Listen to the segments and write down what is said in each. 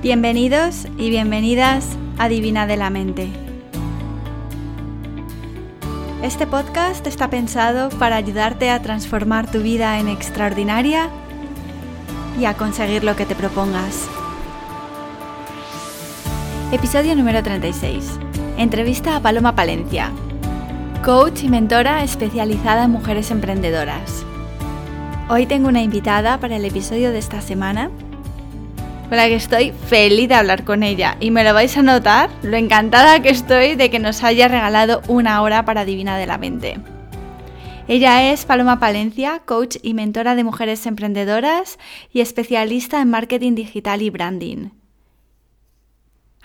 Bienvenidos y bienvenidas a Divina de la Mente. Este podcast está pensado para ayudarte a transformar tu vida en extraordinaria y a conseguir lo que te propongas. Episodio número 36. Entrevista a Paloma Palencia, coach y mentora especializada en mujeres emprendedoras. Hoy tengo una invitada para el episodio de esta semana con que estoy feliz de hablar con ella y me lo vais a notar lo encantada que estoy de que nos haya regalado una hora para Divina de la Mente. Ella es Paloma Palencia, coach y mentora de mujeres emprendedoras y especialista en marketing digital y branding.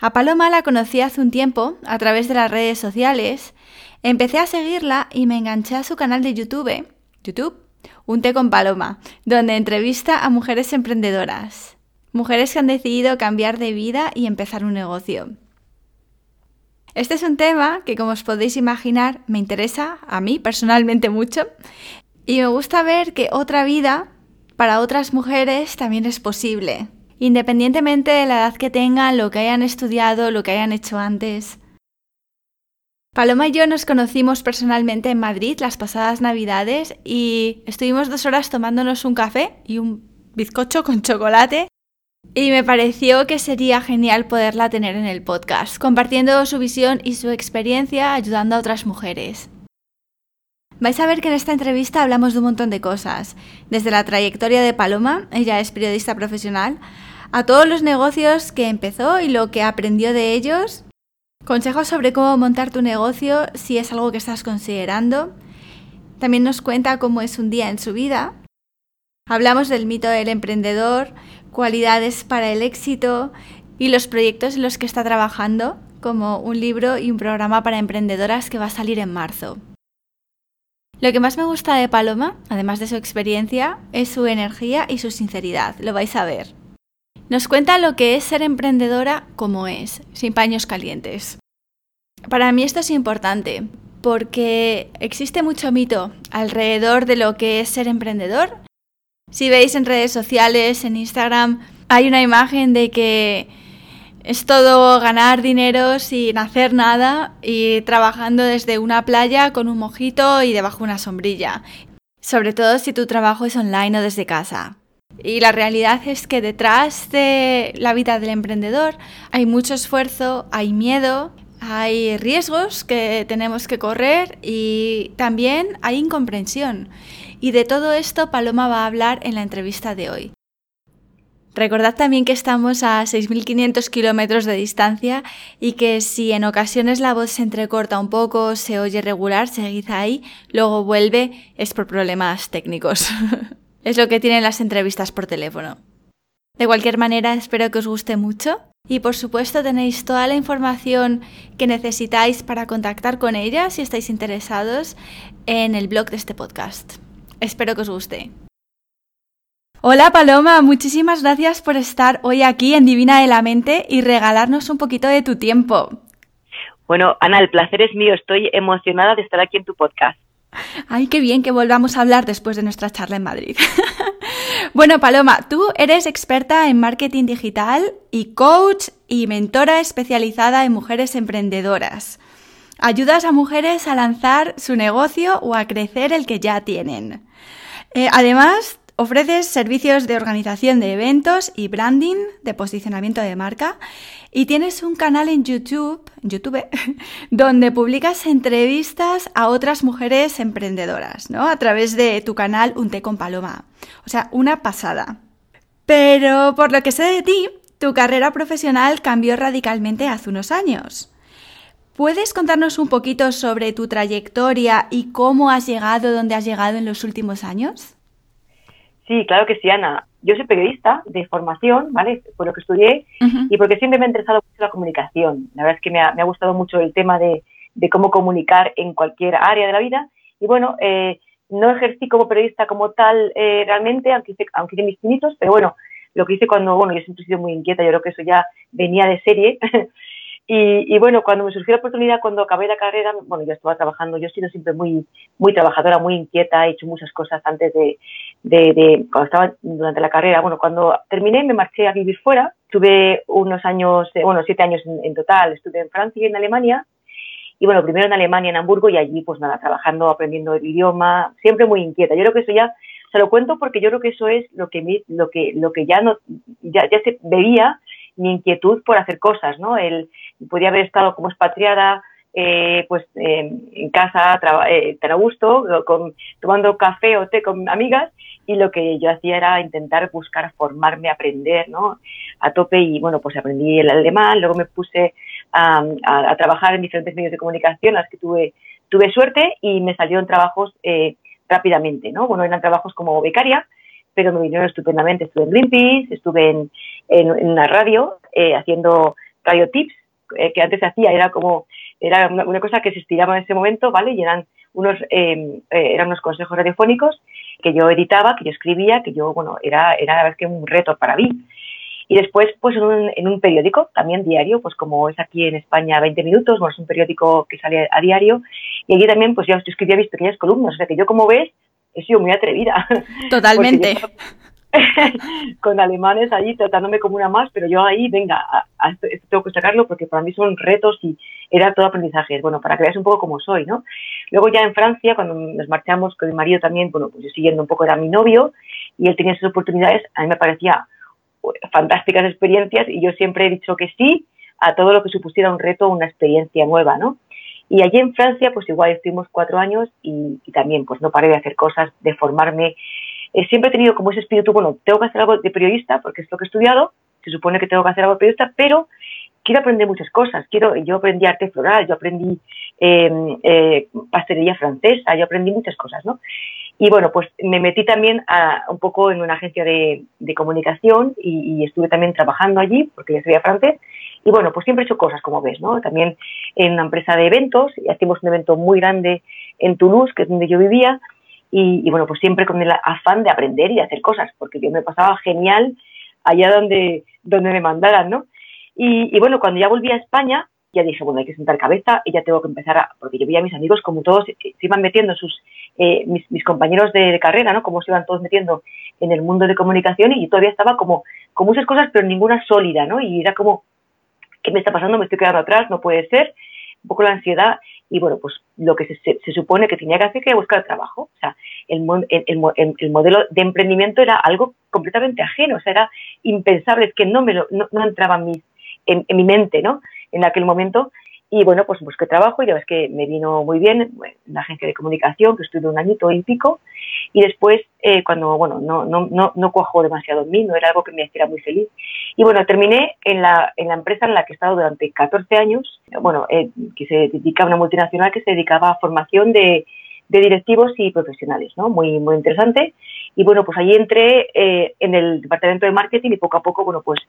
A Paloma la conocí hace un tiempo a través de las redes sociales. Empecé a seguirla y me enganché a su canal de YouTube, YouTube, Un té con Paloma, donde entrevista a mujeres emprendedoras, mujeres que han decidido cambiar de vida y empezar un negocio. Este es un tema que, como os podéis imaginar, me interesa a mí personalmente mucho y me gusta ver que otra vida para otras mujeres también es posible independientemente de la edad que tengan, lo que hayan estudiado, lo que hayan hecho antes. Paloma y yo nos conocimos personalmente en Madrid las pasadas navidades y estuvimos dos horas tomándonos un café y un bizcocho con chocolate y me pareció que sería genial poderla tener en el podcast, compartiendo su visión y su experiencia ayudando a otras mujeres. Vais a ver que en esta entrevista hablamos de un montón de cosas, desde la trayectoria de Paloma, ella es periodista profesional, a todos los negocios que empezó y lo que aprendió de ellos, consejos sobre cómo montar tu negocio si es algo que estás considerando, también nos cuenta cómo es un día en su vida, hablamos del mito del emprendedor, cualidades para el éxito y los proyectos en los que está trabajando, como un libro y un programa para emprendedoras que va a salir en marzo. Lo que más me gusta de Paloma, además de su experiencia, es su energía y su sinceridad, lo vais a ver. Nos cuenta lo que es ser emprendedora como es, sin paños calientes. Para mí esto es importante, porque existe mucho mito alrededor de lo que es ser emprendedor. Si veis en redes sociales, en Instagram, hay una imagen de que es todo ganar dinero sin hacer nada y trabajando desde una playa con un mojito y debajo una sombrilla. Sobre todo si tu trabajo es online o desde casa. Y la realidad es que detrás de la vida del emprendedor hay mucho esfuerzo, hay miedo, hay riesgos que tenemos que correr y también hay incomprensión. Y de todo esto Paloma va a hablar en la entrevista de hoy. Recordad también que estamos a 6.500 kilómetros de distancia y que si en ocasiones la voz se entrecorta un poco, se oye regular, seguid ahí, luego vuelve, es por problemas técnicos. es lo que tienen las entrevistas por teléfono. De cualquier manera, espero que os guste mucho y por supuesto tenéis toda la información que necesitáis para contactar con ella si estáis interesados en el blog de este podcast. Espero que os guste. Hola Paloma, muchísimas gracias por estar hoy aquí en Divina de la Mente y regalarnos un poquito de tu tiempo. Bueno, Ana, el placer es mío. Estoy emocionada de estar aquí en tu podcast. Ay, qué bien que volvamos a hablar después de nuestra charla en Madrid. bueno, Paloma, tú eres experta en marketing digital y coach y mentora especializada en mujeres emprendedoras. Ayudas a mujeres a lanzar su negocio o a crecer el que ya tienen. Eh, además, Ofreces servicios de organización de eventos y branding, de posicionamiento de marca, y tienes un canal en YouTube, YouTube, donde publicas entrevistas a otras mujeres emprendedoras, ¿no? A través de tu canal Un té con paloma. O sea, una pasada. Pero por lo que sé de ti, tu carrera profesional cambió radicalmente hace unos años. ¿Puedes contarnos un poquito sobre tu trayectoria y cómo has llegado donde has llegado en los últimos años? Sí, claro que sí, Ana. Yo soy periodista de formación, ¿vale? Por lo que estudié y porque siempre me ha interesado mucho la comunicación. La verdad es que me ha, gustado mucho el tema de, cómo comunicar en cualquier área de la vida. Y bueno, eh, no ejercí como periodista como tal eh, realmente, aunque hice, aunque hice mis pinitos, pero bueno, lo que hice cuando, bueno, yo siempre he sido muy inquieta, yo creo que eso ya venía de serie. y, y, bueno, cuando me surgió la oportunidad, cuando acabé la carrera, bueno, yo estaba trabajando, yo he sido siempre muy, muy trabajadora, muy inquieta, he hecho muchas cosas antes de, de, cuando estaba durante la carrera. Bueno, cuando terminé me marché a vivir fuera. Tuve unos años, eh, bueno, siete años en, total. Estuve en Francia y en Alemania. Y bueno, primero en Alemania, en Hamburgo, y allí, pues nada, trabajando, aprendiendo el idioma, siempre muy inquieta. Yo creo que eso ya se lo cuento porque yo creo que eso es lo que lo que lo que ya no ya, ya se veía mi inquietud por hacer cosas, ¿no? El podía haber estado como expatriada, eh, pues en casa eh, tan a gusto, con, tomando café o té con amigas y lo que yo hacía era intentar buscar formarme, aprender, ¿no? A tope y bueno, pues aprendí el alemán, luego me puse a, trabajar en diferentes medios de comunicación, las que tuve, tuve suerte y me salieron trabajos eh, rápidamente, ¿no? Bueno, eran trabajos como becaria, pero me vinieron estupendamente. Estuve en Greenpeace, estuve en, en, una radio eh, haciendo radio tips, eh, que antes se hacía, era como, era una, cosa que se estiraba en ese momento, ¿vale? Y eran unos, em, eh, eran unos consejos radiofónicos que yo editaba, que yo escribía, que yo, bueno, era, era la verdad un reto para mí. Y después, pues en un, en un, periódico, también diario, pues como es aquí en España 20 minutos, bueno, es un periódico que sale a diario, y allí también, pues yo escribía mis pequeñas columnas, o sea que yo, como ves, he sido muy atrevida. Totalmente. con alemanes allí tratándome como una más, pero yo ahí, venga, esto, tengo que sacarlo porque para mí son retos y era todo aprendizaje. Bueno, para que veas un poco cómo soy, ¿no? Luego ya en Francia, cuando nos marchamos con mi marido también, bueno, pues yo siguiendo un poco era mi novio y él tenía esas oportunidades, a mí me parecía fantásticas experiencias y yo siempre he dicho que sí a todo lo que supusiera un reto, una experiencia nueva, ¿no? Y allí en Francia, pues igual estuvimos cuatro años y, también pues no paré de hacer cosas, de formarme. Eh, siempre he tenido como ese espíritu, bueno, tengo que hacer algo de periodista porque es lo que he estudiado, se supone que tengo que hacer algo de periodista, pero quiero aprender muchas cosas. Quiero, yo aprendí arte floral, yo aprendí em, eh, pastelería francesa, yo aprendí muchas cosas, ¿no? Y bueno, pues me metí también a, un poco en una agencia de, comunicación y, y, estuve también trabajando allí porque ya sabía francés y bueno, pues siempre he hecho cosas, como ves, ¿no? También en una empresa de eventos, y hacíamos un evento muy grande en Toulouse, que es donde yo vivía, y, bueno, pues siempre con el afán de aprender y de hacer cosas, porque yo me pasaba genial allá donde, donde me mandaran, ¿no? Y, bueno, cuando ya volví a España, ya dije, bueno, hay que sentar cabeza y ya tengo que empezar a, porque yo veía a mis amigos como todos se iban metiendo sus, eh, mis, mis, compañeros de, carrera, ¿no? Como se iban todos metiendo en el mundo de comunicación y yo todavía estaba como, con muchas cosas, pero ninguna sólida, ¿no? Y era como, ¿qué me está pasando? Me estoy quedando atrás, no puede ser. Un poco la ansiedad y bueno, pues lo que se, supone que tenía que hacer era buscar trabajo. O sea, el, el, el, modelo de emprendimiento era algo completamente ajeno, o sea, era impensable, es que no, me lo, no, entraba en mi, en mi mente, ¿no? En aquel momento y bueno, pues busqué trabajo y ya ves que me vino muy bien en la agencia de comunicación, que estuve un añito y pico. Y después, eh, cuando, bueno, no, no, no, no cuajó demasiado en mí, no era algo que me hiciera muy feliz. Y bueno, terminé en la, en la empresa en la que he estado durante 14 años, bueno, eh, que se dedica a una multinacional que se dedicaba a formación de, de directivos y profesionales, ¿no? Muy, muy interesante. Y bueno, pues allí entré eh, en el departamento de marketing y poco a poco, bueno, pues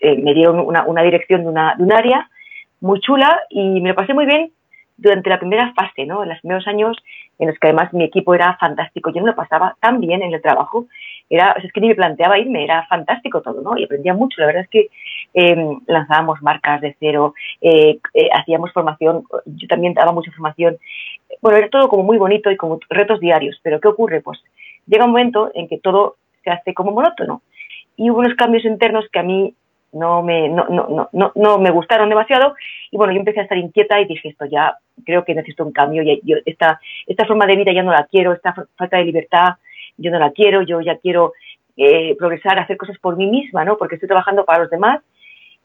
me dieron una, una dirección de, una, de un área muy chula y me lo pasé muy bien durante la primera fase, ¿no? En los primeros años en los que además mi equipo era fantástico. Yo me lo pasaba tan bien en el trabajo. Era, es que ni me planteaba irme, era fantástico todo, ¿no? Y aprendía mucho. La verdad es que em, lanzábamos marcas de cero, eh, eh, hacíamos formación, yo también daba mucha formación. Bueno, era todo como muy bonito y como retos diarios. Pero ¿qué ocurre? Pues llega un momento en que todo se hace como monótono. Y hubo unos cambios internos que a mí no me, no, no, no, no, me gustaron demasiado y bueno, yo empecé a estar inquieta y dije esto ya, creo que necesito un cambio, y yo, esta, esta forma de vida ya no la quiero, esta falta de libertad yo no la quiero, yo ya quiero eh, progresar, hacer cosas por mí misma, ¿no? Porque estoy trabajando para los demás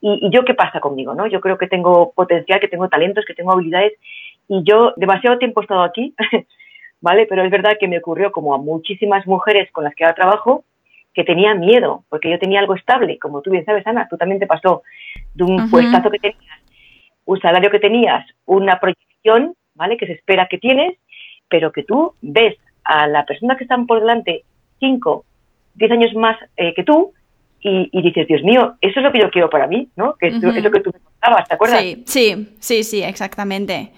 y, y yo qué pasa conmigo, ¿no? Yo creo que tengo potencial, que tengo talentos, que tengo habilidades y yo demasiado tiempo he estado aquí, ¿vale? Pero es verdad que me ocurrió como a muchísimas mujeres con las que ahora trabajo, que tenía miedo, porque yo tenía algo estable, como tú bien sabes, Ana, tú también te pasó de un puestazo que tenías, un salario que tenías, una proyección, ¿vale? Que se espera que tienes, pero que tú ves a la persona que están por delante 5, 10 años más eh, que tú y, dices, Dios mío, eso es lo que yo quiero para mí, ¿no? Que es lo que tú me contabas, ¿te acuerdas? Sí, sí, sí, sí, exactamente.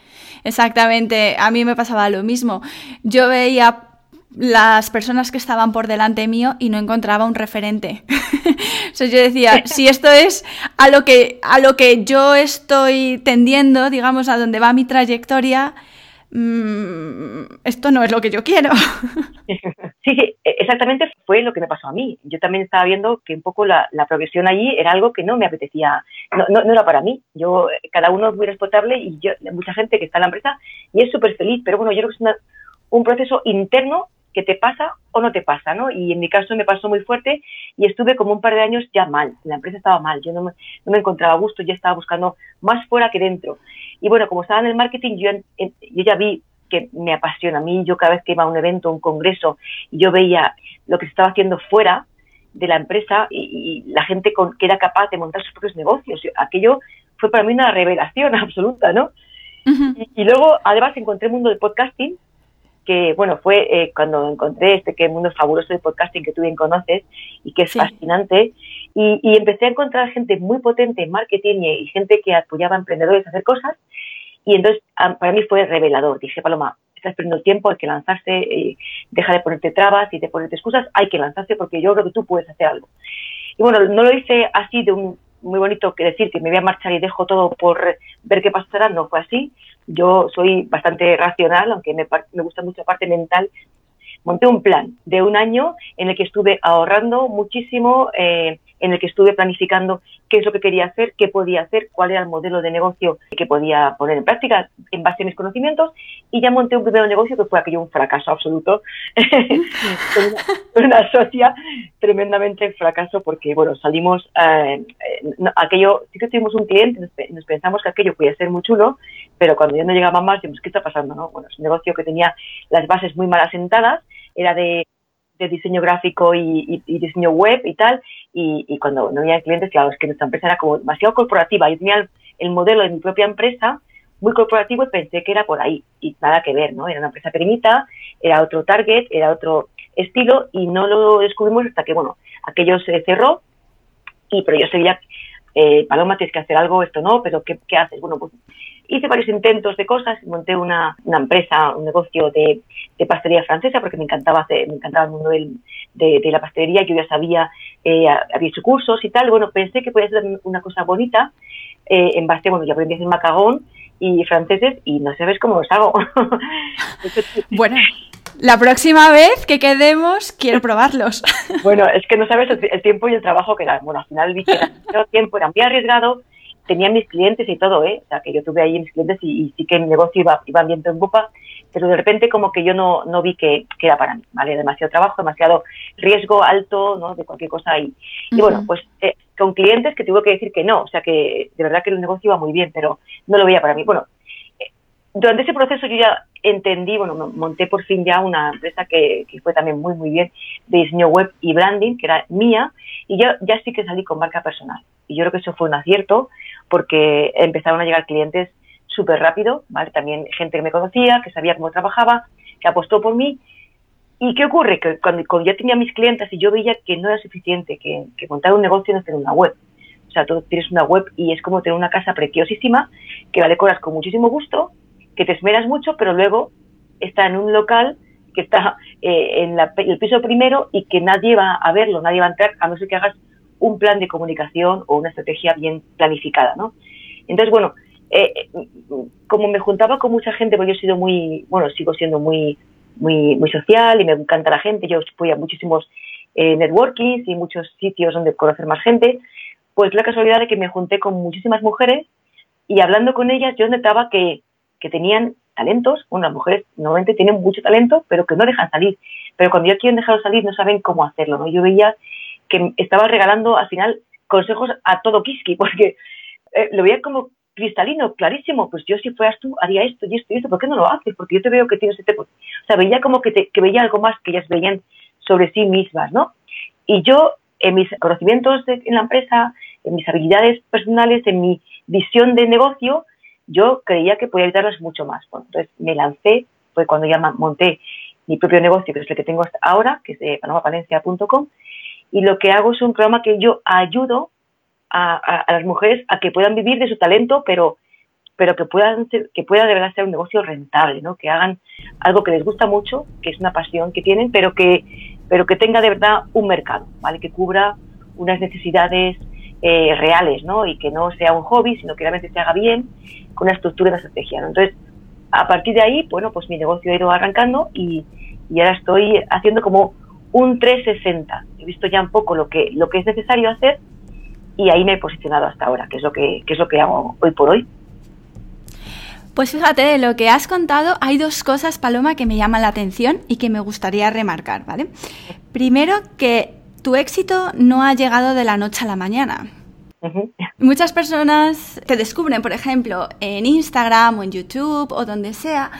Exactamente, a mí me pasaba lo mismo. Yo veía las personas que estaban por delante mío y no encontraba un referente. o yo decía, si esto es a lo que a lo que yo estoy tendiendo, digamos, a donde va mi trayectoria, mm, esto no es lo que yo quiero. sí, sí, e-, exactamente fue lo que me pasó a mí. Yo también estaba viendo que un poco la, progresión allí era algo que no me apetecía, no, no, era para mí. Yo, cada uno es muy responsable y yo, mucha gente que está en la empresa y es súper feliz, pero bueno, yo creo que es un proceso interno que te pasa o no te pasa, ¿no? Y en mi caso me pasó muy fuerte y estuve como un par de años ya mal, la empresa estaba mal, yo no me, no me encontraba a gusto, ya estaba buscando más fuera que dentro. Y bueno, como estaba en el marketing, yo, yo ya vi que me apasiona a mí, yo cada vez que iba a un evento, un congreso, y yo veía lo que se estaba haciendo fuera de la empresa y, la gente con, que era capaz de montar sus propios negocios, aquello fue para mí una revelación absoluta, ¿no? y, luego, además, encontré el mundo del podcasting, que, bueno, fue eh, cuando encontré este que mundo fabuloso del podcasting que tú bien conoces y que es fascinante, y, y, empecé a encontrar gente muy potente en marketing y, y gente que apoyaba a emprendedores a hacer cosas, y entonces para mí fue revelador. Dije, Paloma, estás perdiendo el tiempo, hay que lanzarse, eh, deja de ponerte trabas y de ponerte excusas, hay que lanzarse porque yo creo que tú puedes hacer algo. Y bueno, no lo hice así de un muy bonito que decir que me voy a marchar y dejo todo por ver qué pasará, no fue así. Yo soy bastante racional, aunque me, me gusta mucho la parte mental. Monté un plan de un año en el que estuve ahorrando muchísimo, eh, en el que estuve planificando qué es lo que quería hacer, qué podía hacer, cuál era el modelo de negocio que podía poner en práctica en base a mis conocimientos y ya monté un primer negocio que fue aquello un fracaso absoluto, una, socia tremendamente fracaso porque, bueno, salimos, eh, aquello, sí que tuvimos un cliente, nos, pensamos que aquello podía ser muy chulo, pero cuando ya no llegaba más, dijimos, ¿qué está pasando? No? Bueno, es un negocio que tenía las bases muy mal asentadas, era de diseño gráfico y, diseño web y tal, y, cuando no había clientes, claro, es que nuestra empresa era como demasiado corporativa. Yo tenía el, modelo de mi propia empresa muy corporativo y pensé que era por ahí, y nada que ver, ¿no? Era una empresa pequeñita, era otro target, era otro estilo, y no lo descubrimos hasta que, bueno, aquello se cerró, y pero yo seguía, eh, Paloma, tienes que hacer algo, esto no, pero ¿qué, qué haces? Bueno, pues hice varios intentos de cosas, monté una, una empresa, un negocio de, de, pastelería francesa porque me encantaba hacer, me encantaba el mundo del, de, de, la pastelería, yo ya sabía, eh, había hecho cursos y tal, bueno, pensé que podía ser una cosa bonita eh, en base, bueno, yo aprendí a hacer macagón y franceses y no sabes cómo los hago. bueno. La próxima vez que quedemos, quiero probarlos. Bueno, es que no sabes el, tiempo y el trabajo que era. Bueno, al final que era tiempo, era muy arriesgado, tenía mis clientes y todo, ¿eh? O sea, que yo tuve ahí mis clientes y, sí que el negocio iba, iba viento en boca, pero de repente como que yo no, no vi que, que, era para mí, ¿vale? Demasiado trabajo, demasiado riesgo alto, ¿no? De cualquier cosa ahí. Y bueno, pues eh, con clientes que tuve que decir que no, o sea, que de verdad que el negocio iba muy bien, pero no lo veía para mí. Bueno, eh, durante ese proceso yo ya entendí, bueno, monté por fin ya una empresa que, que, fue también muy, muy bien de diseño web y branding, que era mía, y yo ya sí que salí con marca personal. Y yo creo que eso fue un acierto, porque empezaron a llegar clientes súper rápido. También gente que me conocía, que sabía cómo trabajaba, que apostó por mí. ¿Y qué ocurre? Que cuando, yo tenía mis clientes y yo veía que no era suficiente, que, montar un negocio no es tener una web. O sea, tú tienes una web y es como tener una casa preciosísima, que la decoras con muchísimo gusto, que te esmeras mucho, pero luego está en un local que está eh, en el piso primero y que nadie va a verlo, nadie va a entrar, a no ser que hagas un plan de comunicación o una estrategia bien planificada, ¿no? Entonces, bueno, eh, como me juntaba con mucha gente, porque yo he sido muy, bueno, sigo siendo muy, muy, muy social y me encanta la gente, yo fui a muchísimos eh, networkings y muchos sitios donde conocer más gente, pues la casualidad de que me junté con muchísimas mujeres y hablando con ellas yo notaba que, que tenían talentos, bueno, las mujeres normalmente tienen mucho talento, pero que no dejan salir. Pero cuando ya quieren dejarlo salir no saben cómo hacerlo, ¿no? Yo veía que estaba regalando al final consejos a todo Kiski, porque eh, lo veía como cristalino, clarísimo, pues yo si fueras tú haría esto y esto y esto, ¿por qué no lo haces? Porque yo te veo que tienes este... O sea, veía como que, te, que veía algo más que ellas veían sobre sí mismas, ¿no? Y yo, en mis conocimientos en la empresa, en mis habilidades personales, en mi visión de negocio, yo creía que podía ayudarlas mucho más. entonces me lancé, fue cuando ya monté mi propio negocio, que es el que tengo hasta ahora, que es de panomapalencia.com, y lo que hago es un programa que yo ayudo a, las mujeres a que puedan vivir de su talento, pero pero que puedan que pueda de verdad ser un negocio rentable, ¿no? Que hagan algo que les gusta mucho, que es una pasión que tienen, pero que pero que tenga de verdad un mercado, ¿vale? Que cubra unas necesidades eh, reales, ¿no? Y que no sea un hobby, sino que realmente se haga bien, con una estructura y una estrategia. Entonces, a partir de ahí, bueno, pues mi negocio ha ido arrancando y, y ahora estoy haciendo como un 360. He visto ya un poco lo que, lo que es necesario hacer y ahí me he posicionado hasta ahora, que es lo que, que es lo que hago hoy por hoy. Pues fíjate, de lo que has contado, hay dos cosas, Paloma, que me llaman la atención y que me gustaría remarcar, ¿vale? Primero, que tu éxito no ha llegado de la noche a la mañana. Muchas personas te descubren, por ejemplo, en Instagram o en YouTube o donde sea,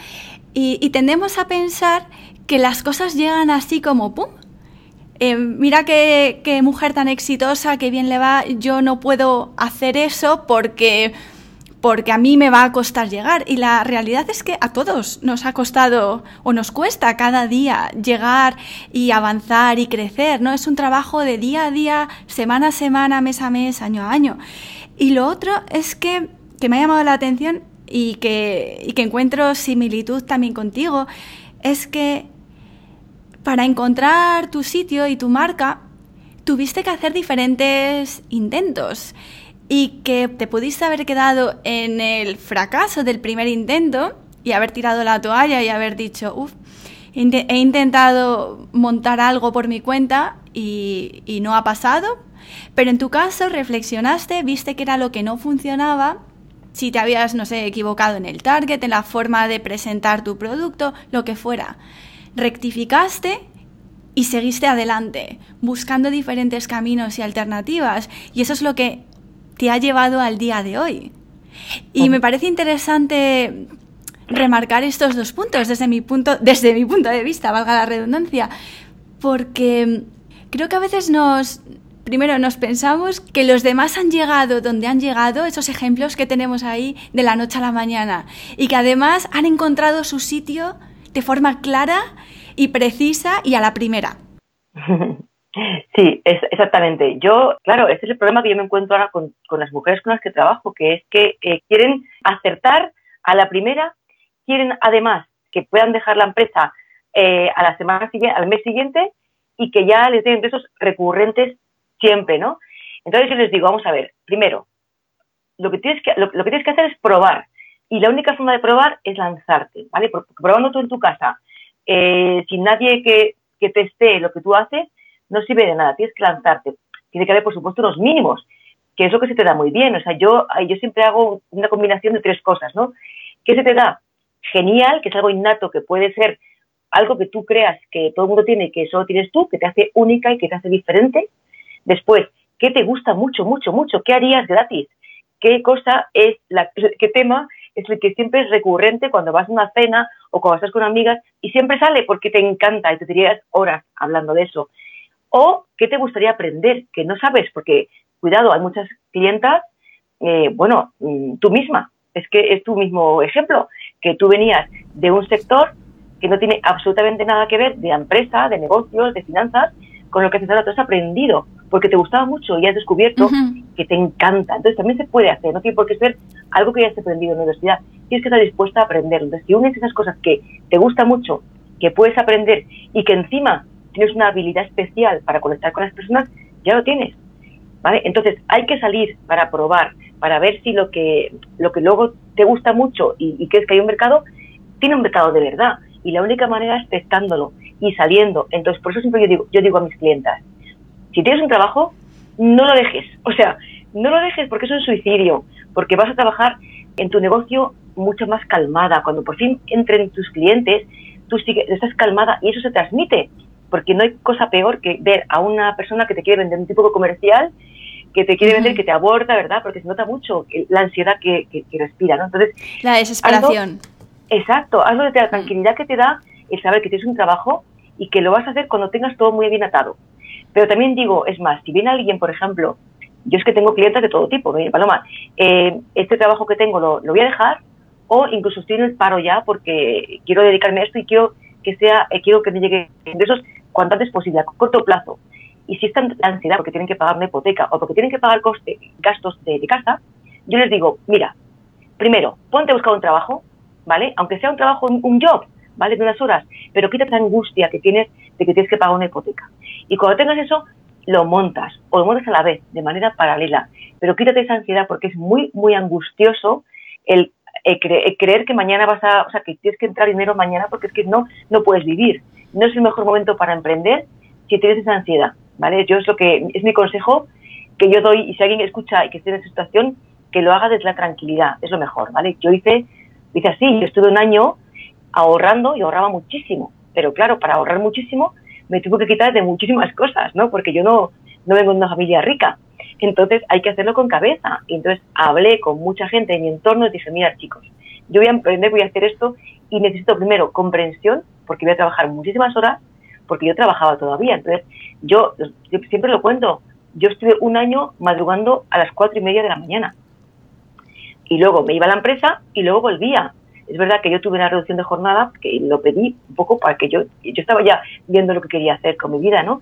y, tendemos a pensar que las cosas llegan así como ¡pum! Eh, mira qué, qué mujer tan exitosa, qué bien le va, yo no puedo hacer eso porque porque a mí me va a costar llegar. Y la realidad es que a todos nos ha costado o nos cuesta cada día llegar y avanzar y crecer, ¿no? Es un trabajo de día a día, semana a semana, mes a mes, año a año. Y lo otro es que, que me ha llamado la atención y que, y que encuentro similitud también contigo, es que para encontrar tu sitio y tu marca, tuviste que hacer diferentes intentos. Y que te pudiste haber quedado en el fracaso del primer intento y haber tirado la toalla y haber dicho, uff, he intentado montar algo por mi cuenta y, no ha pasado, pero en tu caso reflexionaste, viste que era lo que no funcionaba. Si te habías, no sé, equivocado en el target, en la forma de presentar tu producto, lo que fuera. Rectificaste y seguiste adelante, buscando diferentes caminos y alternativas. Y eso es lo que te ha llevado al día de hoy. Y me parece interesante remarcar estos dos puntos desde mi punto, desde mi punto de vista, valga la redundancia, porque creo que a veces nos, primero nos pensamos que los demás han llegado donde han llegado, esos ejemplos que tenemos ahí de la noche a la mañana, y que además han encontrado su sitio de forma clara y precisa y a la primera. Sí, exactamente. Yo, claro, este es el problema que yo me encuentro ahora con, las mujeres con las que trabajo, que es que eh, quieren acertar a la primera, quieren además que puedan dejar la empresa eh, a la semana siguiente, al mes siguiente y que ya les den ingresos recurrentes siempre, ¿no? Entonces yo les digo, vamos a ver, primero, lo que tienes que, lo, que, tienes que hacer es probar. Y la única forma de probar es lanzarte, ¿vale? Porque probando tú en tu casa, eh, sin nadie que, que teste lo que tú haces, no sirve de nada, tienes que lanzarte. Tiene que haber, por supuesto, unos mínimos, que es lo que se te da muy bien. O sea, yo, yo siempre hago una combinación de tres cosas, ¿no? ¿Qué se te da? Genial, que es algo innato, que puede ser algo que tú creas que todo el mundo tiene que solo tienes tú, que te hace única y que te hace diferente. Después, ¿qué te gusta mucho, mucho, mucho? ¿Qué harías gratis? ¿Qué cosa es la, qué tema es el que siempre es recurrente cuando vas a una cena o cuando estás con amigas y siempre sale porque te encanta y te dirías horas hablando de eso? o qué te gustaría aprender que no sabes, porque cuidado, hay muchas clientas, eh, bueno, mm, tú misma, es que es tu mismo ejemplo, que tú venías de un sector que no tiene absolutamente nada que ver de empresa, de negocios, de finanzas, con lo que ahora, tú has aprendido, porque te gustaba mucho y has descubierto que te encanta. Entonces también se puede hacer, no tiene por qué ser algo que ya has aprendido en la universidad, tienes que estar dispuesta a aprender. Entonces, si unes esas cosas que te gusta mucho, que puedes aprender y que encima tienes una habilidad especial para conectar con las personas, ya lo tienes. ¿Vale? Entonces hay que salir para probar, para ver si lo que, lo que luego te gusta mucho y, y crees que hay un mercado, tiene un mercado de verdad. Y la única manera es testándolo y saliendo. Entonces, por eso siempre yo digo, yo digo a mis clientas, si tienes un trabajo, no lo dejes. O sea, no lo dejes porque es un suicidio, porque vas a trabajar en tu negocio mucho más calmada. Cuando por fin entren tus clientes, tú sigues, estás calmada y eso se transmite porque no hay cosa peor que ver a una persona que te quiere vender un tipo comercial, que te quiere vender, que te aborda, ¿verdad? Porque se nota mucho la ansiedad que, respira, ¿no? Entonces, la desesperación. exacto, hazlo de la tranquilidad que te da el saber que tienes un trabajo y que lo vas a hacer cuando tengas todo muy bien atado. Pero también digo, es más, si viene alguien, por ejemplo, yo es que tengo clientes de todo tipo, ¿eh? Paloma, eh, este trabajo que tengo lo, lo, voy a dejar o incluso estoy en el paro ya porque quiero dedicarme a esto y quiero que sea, eh, quiero que me llegue ingresos cuanto antes posible, a corto plazo. Y si están la ansiedad porque tienen que pagar una hipoteca o porque tienen que pagar coste, gastos de, casa, yo les digo, mira, primero, ponte a buscar un trabajo, ¿vale? Aunque sea un trabajo, un job, ¿vale? De unas horas, pero quítate la angustia que tienes de que tienes que pagar una hipoteca. Y cuando tengas eso, lo montas o lo montas a la vez, de manera paralela. Pero quítate esa ansiedad porque es muy, muy angustioso el, creer que mañana vas a, o sea, que tienes que entrar dinero mañana porque es que no, no puedes vivir no es el mejor momento para emprender si tienes esa ansiedad, ¿vale? Yo es lo que, es mi consejo que yo doy y si alguien escucha y que esté en esa situación, que lo haga desde la tranquilidad, es lo mejor, ¿vale? Yo hice, hice así, yo estuve un año ahorrando y ahorraba muchísimo, pero claro, para ahorrar muchísimo me tuve que quitar de muchísimas cosas, ¿no? Porque yo no, no vengo de una familia rica, entonces hay que hacerlo con cabeza. Y entonces hablé con mucha gente en mi entorno y dije, mira chicos, yo voy a emprender, voy a hacer esto y necesito primero comprensión, porque voy a trabajar muchísimas horas, porque yo trabajaba todavía. Entonces, yo, yo siempre lo cuento, yo estuve un año madrugando a las cuatro y media de la mañana. Y luego me iba a la empresa y luego volvía. Es verdad que yo tuve una reducción de jornada, que lo pedí un poco para que yo, yo estaba ya viendo lo que quería hacer con mi vida, ¿no?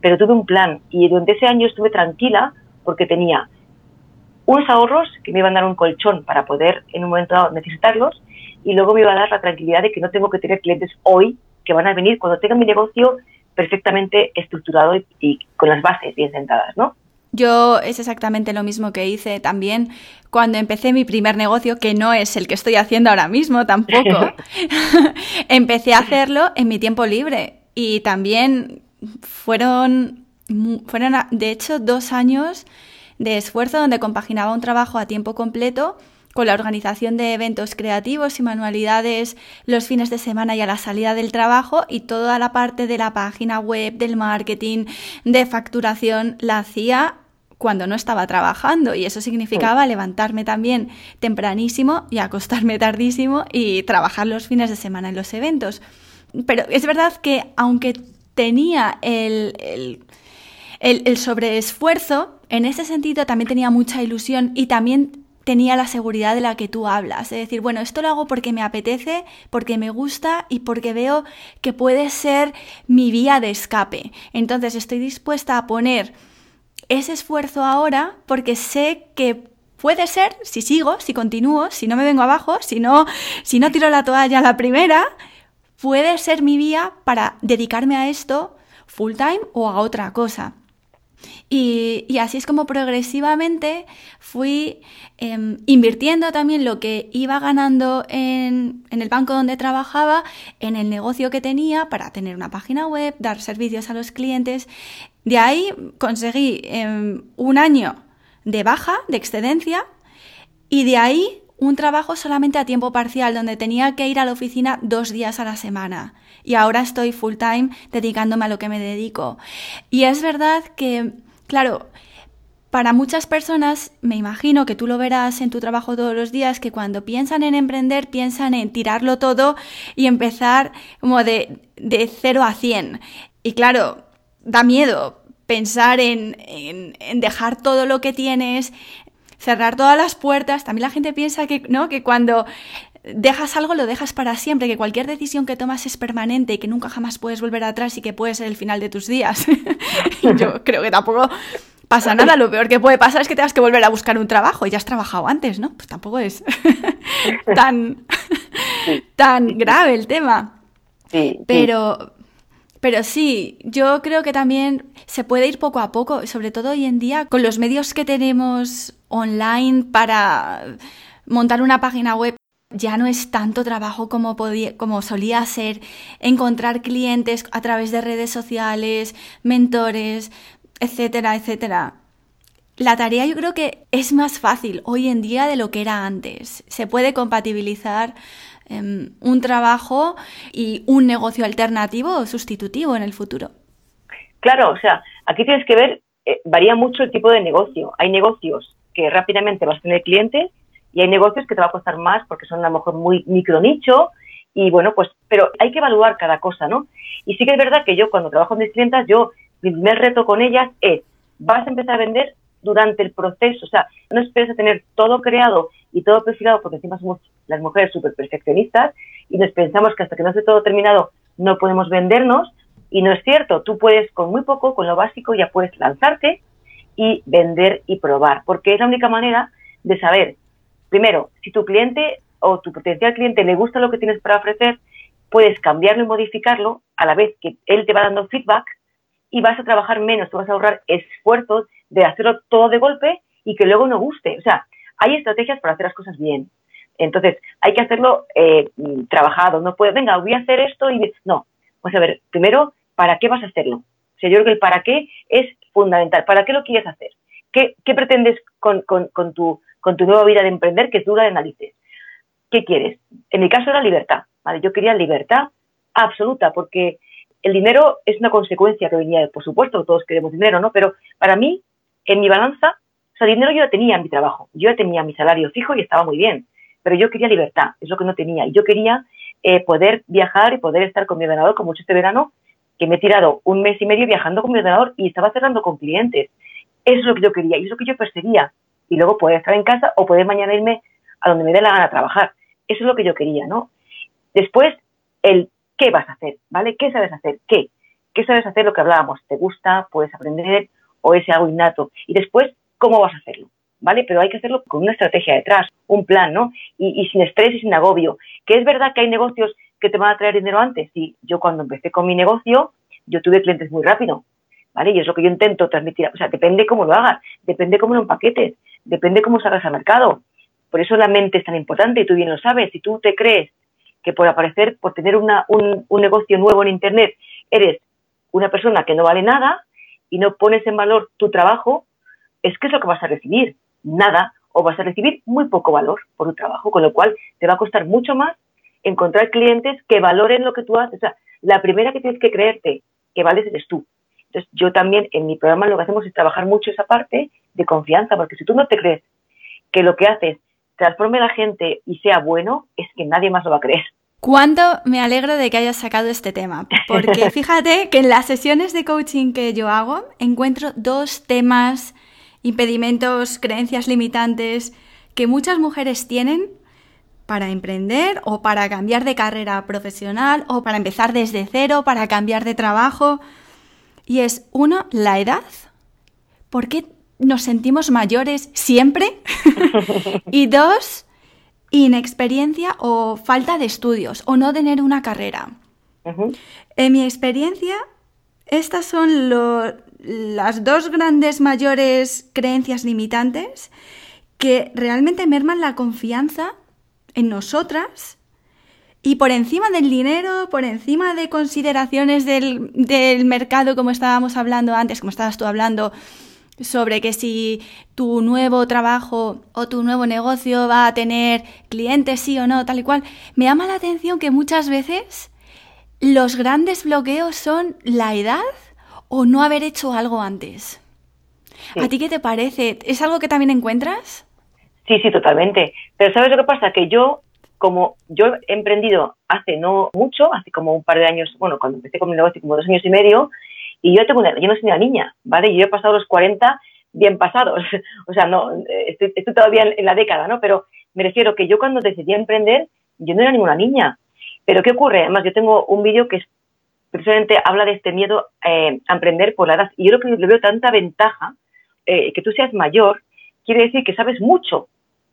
Pero tuve un plan y durante ese año estuve tranquila porque tenía unos ahorros que me iban a dar un colchón para poder en un momento dado necesitarlos y luego me iba a dar la tranquilidad de que no tengo que tener clientes hoy que van a venir cuando tenga mi negocio perfectamente estructurado y, con las bases bien sentadas, ¿no? Yo es exactamente lo mismo que hice también cuando empecé mi primer negocio, que no es el que estoy haciendo ahora mismo tampoco. empecé a hacerlo en mi tiempo libre y también fueron, fueron, de hecho, dos años de esfuerzo donde compaginaba un trabajo a tiempo completo con la organización de eventos creativos y manualidades los fines de semana y a la salida del trabajo y toda la parte de la página web, del marketing, de facturación, la hacía cuando no estaba trabajando y eso significaba levantarme también tempranísimo y acostarme tardísimo y trabajar los fines de semana en los eventos. Pero es verdad que aunque tenía el, el, el, el sobreesfuerzo, en ese sentido también tenía mucha ilusión y también tenía la seguridad de la que tú hablas. Es decir, bueno, esto lo hago porque me apetece, porque me gusta y porque veo que puede ser mi vía de escape. Entonces estoy dispuesta a poner ese esfuerzo ahora porque sé que puede ser, si sigo, si continúo, si no me vengo abajo, si no, si no tiro la toalla la primera, puede ser mi vía para dedicarme a esto full time o a otra cosa. Y, así es como progresivamente fui em, invirtiendo también lo que iba ganando en, el banco donde trabajaba, en el negocio que tenía para tener una página web, dar servicios a los clientes. De ahí conseguí em, un año de baja, de excedencia, y de ahí un trabajo solamente a tiempo parcial, donde tenía que ir a la oficina dos días a la semana. Y ahora estoy full time dedicándome a lo que me dedico. Y es verdad que Claro, para muchas personas, me imagino que tú lo verás en tu trabajo todos los días, que cuando piensan en emprender, piensan en tirarlo todo y empezar como de, de 0 a 100. Y claro, da miedo pensar en, en, dejar todo lo que tienes, cerrar todas las puertas. También la gente piensa que, ¿no? que cuando dejas algo lo dejas para siempre, que cualquier decisión que tomas es permanente y que nunca jamás puedes volver atrás y que puede ser el final de tus días. Yo creo que tampoco pasa nada, lo peor que puede pasar es que tengas que volver a buscar un trabajo y ya has trabajado antes, ¿no? Pues tampoco es tan, tan grave el tema. Pero, pero sí, yo creo que también se puede ir poco a poco, sobre todo hoy en día, con los medios que tenemos online para montar una página web ya no es tanto trabajo como, podía, como solía ser encontrar clientes a través de redes sociales, mentores, etcétera, etcétera. La tarea yo creo que es más fácil hoy en día de lo que era antes. Se puede compatibilizar em, un trabajo y un negocio alternativo o sustitutivo en el futuro. Claro, o sea, aquí tienes que ver, eh, varía mucho el tipo de negocio. Hay negocios que rápidamente vas a tener clientes y hay negocios que te va a costar más porque son a lo mejor muy micro nicho y bueno, pues, pero hay que evaluar cada cosa, ¿no? Y sí que es verdad que yo cuando trabajo con mis clientas, yo, mi primer reto con ellas es, vas a empezar a vender durante el proceso, o sea, no esperes a tener todo creado y todo perfilado porque encima somos las mujeres súper perfeccionistas y nos pensamos que hasta que no esté todo terminado no podemos vendernos y no es cierto, tú puedes con muy poco, con lo básico ya puedes lanzarte y vender y probar, porque es la única manera de saber primero, si tu cliente o tu potencial cliente le gusta lo que tienes para ofrecer, puedes cambiarlo y modificarlo a la vez que él te va dando feedback y vas a trabajar menos, te vas a ahorrar esfuerzos de hacerlo todo de golpe y que luego no guste. O sea, hay estrategias para hacer las cosas bien. Entonces, hay que hacerlo eh, trabajado. No puedes, venga, voy a hacer esto y... No, pues a ver, primero, ¿para qué vas a hacerlo? O sea, yo creo que el para qué es fundamental. ¿Para qué lo quieres hacer? ¿Qué, pretendes con, tu, con tu nueva vida de emprender que tú la analices? ¿Qué quieres? En mi caso era libertad, ¿vale? Yo quería libertad absoluta porque el dinero es una consecuencia que venía, por supuesto, todos queremos dinero, ¿no? Pero para mí, en mi balanza, o sea, dinero yo ya tenía en mi trabajo, yo ya tenía mi salario fijo y estaba muy bien, pero yo quería libertad, es lo que no tenía. Y yo quería eh, poder viajar y poder estar con mi ordenador, como mucho este verano, que me he tirado un mes y medio viajando con mi ordenador y estaba cerrando con clientes. Eso es lo que yo quería y es lo que yo perseguía. Y luego poder estar en casa o poder mañana irme a donde me dé la gana a trabajar. Eso es lo que yo quería, ¿no? Después, el qué vas a hacer, ¿vale? ¿Qué sabes hacer? ¿Qué? ¿Qué sabes hacer lo que hablábamos? ¿Te gusta? ¿Puedes aprender? ¿O es algo innato? Y después, ¿cómo vas a hacerlo? ¿Vale? Pero hay que hacerlo con una estrategia detrás, un plan, ¿no? Y, y sin estrés y sin agobio. Que es verdad que hay negocios que te van a traer dinero antes. Sí, yo cuando empecé con mi negocio, yo tuve clientes muy rápido, ¿vale? Y es lo que yo intento transmitir. O sea, depende cómo lo hagas, depende cómo lo empaquetes, depende cómo salgas al mercado. Por eso la mente es tan importante y tú bien lo sabes. Si tú te crees que por aparecer, por tener una, un, un negocio nuevo en Internet, eres una persona que no vale nada y no pones en valor tu trabajo, es que es lo que vas a recibir, nada, o vas a recibir muy poco valor por tu trabajo, con lo cual te va a costar mucho más encontrar clientes que valoren lo que tú haces. O sea, la primera que tienes que creerte que vales eres tú. Entonces, yo también en mi programa lo que hacemos es trabajar mucho esa parte de confianza, porque si tú no te crees que lo que haces transforme a la gente y sea bueno, es que nadie más lo va a creer. ¿Cuánto me alegro de que hayas sacado este tema? Porque fíjate que en las sesiones de coaching que yo hago encuentro dos temas, impedimentos, creencias limitantes que muchas mujeres tienen para emprender o para cambiar de carrera profesional o para empezar desde cero, para cambiar de trabajo. Y es, uno, la edad. ¿Por qué nos sentimos mayores siempre? y dos, inexperiencia o falta de estudios o no tener una carrera. En mi experiencia, estas son las dos grandes mayores creencias limitantes que realmente merman la confianza en nosotras y por encima del dinero, por encima de consideraciones del, del, mercado, como estábamos hablando antes, como estabas tú hablando, sobre que si tu nuevo trabajo o tu nuevo negocio va a tener clientes sí o no, tal y cual, me llama la atención que muchas veces los grandes bloqueos son la edad o no haber hecho algo antes. ¿A ti qué te parece? ¿Es algo que también encuentras? Sí, sí, totalmente. Pero ¿sabes lo que pasa? Que yo, como yo he emprendido hace no mucho, hace como un par de años, bueno, cuando empecé con mi negocio, como dos años y medio, y yo tengo una, yo no soy una niña, ¿vale? Yo he pasado los 40 bien pasados, o sea, no, estoy, todavía en, la década, ¿no? Pero me refiero que yo cuando decidí emprender, yo no era ninguna niña. Pero ¿qué ocurre? Además, yo tengo un vídeo que precisamente habla de este miedo eh, a emprender por la edad. Y yo creo que le veo tanta ventaja, eh, que tú seas mayor, quiere decir que sabes mucho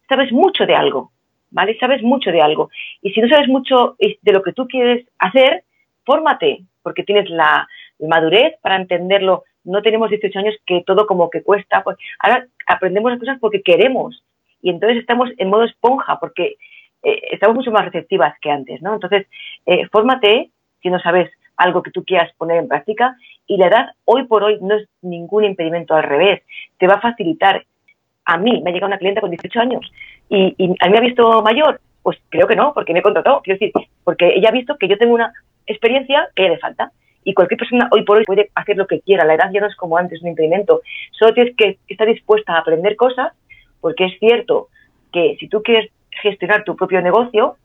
sabes mucho de algo, ¿vale? Sabes mucho de algo. Y si no sabes mucho de lo que tú quieres hacer, fórmate, porque tienes la madurez para entenderlo. No tenemos 18 años que todo como que cuesta. Pues ahora aprendemos las cosas porque queremos. Y entonces estamos en modo esponja, porque eh, estamos mucho más receptivas que antes, ¿no? Entonces, eh, fórmate si no sabes algo que tú quieras poner en práctica. Y la edad, hoy por hoy, no es ningún impedimento, al revés. Te va a facilitar a mí me ha llegado una clienta con 18 años y, a mí me ha visto mayor, pues creo que no, porque me he contratado, quiero decir, porque ella ha visto que yo tengo una experiencia que le falta. Y cualquier persona hoy por hoy puede hacer lo que quiera, la edad ya no es como antes un impedimento. Solo tienes que estar dispuesta a aprender cosas, porque es cierto que si tú quieres gestionar tu propio negocio,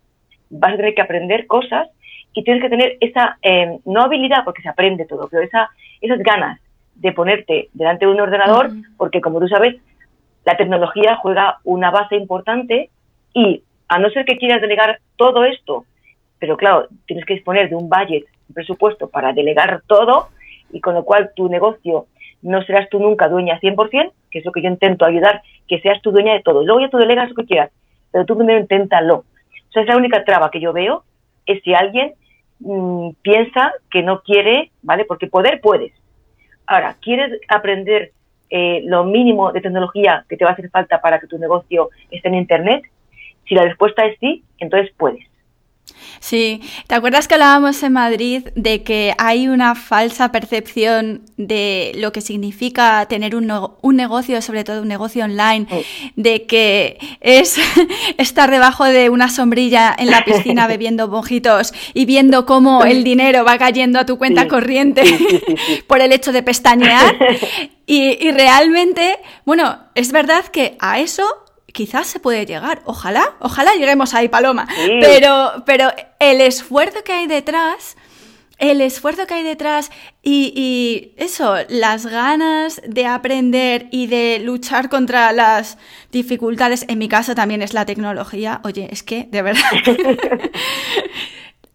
vas a tener que aprender cosas y tienes que tener esa, eh, no habilidad, porque se aprende todo, pero esa, esas ganas de ponerte delante de un ordenador, porque como tú sabes, la tecnología juega una base importante y a no ser que quieras delegar todo esto, pero claro, tienes que disponer de un budget, un presupuesto para delegar todo y con lo cual tu negocio no serás tú nunca dueña 100%, que es lo que yo intento ayudar, que seas tú dueña de todo. Luego ya tú delegas lo que quieras, pero tú primero inténtalo. O sea, es la única traba que yo veo, es si alguien mm, piensa que no quiere, ¿vale? Porque poder puedes. Ahora, ¿quieres aprender eh, lo mínimo de tecnología que te va a hacer falta para que tu negocio esté en Internet? Si la respuesta es sí, entonces puedes. Sí, ¿te acuerdas que hablábamos en Madrid de que hay una falsa percepción de lo que significa tener un, un negocio, sobre todo un negocio online, de que es estar debajo de una sombrilla en la piscina bebiendo mojitos y viendo cómo el dinero va cayendo a tu cuenta corriente por el hecho de pestañear? Y, y realmente, bueno, es verdad que a eso quizás se puede llegar. Ojalá, ojalá lleguemos ahí, Paloma. Pero, pero el esfuerzo que hay detrás, el esfuerzo que hay detrás y, eso, las ganas de aprender y de luchar contra las dificultades, en mi caso también es la tecnología. Oye, es que, de verdad,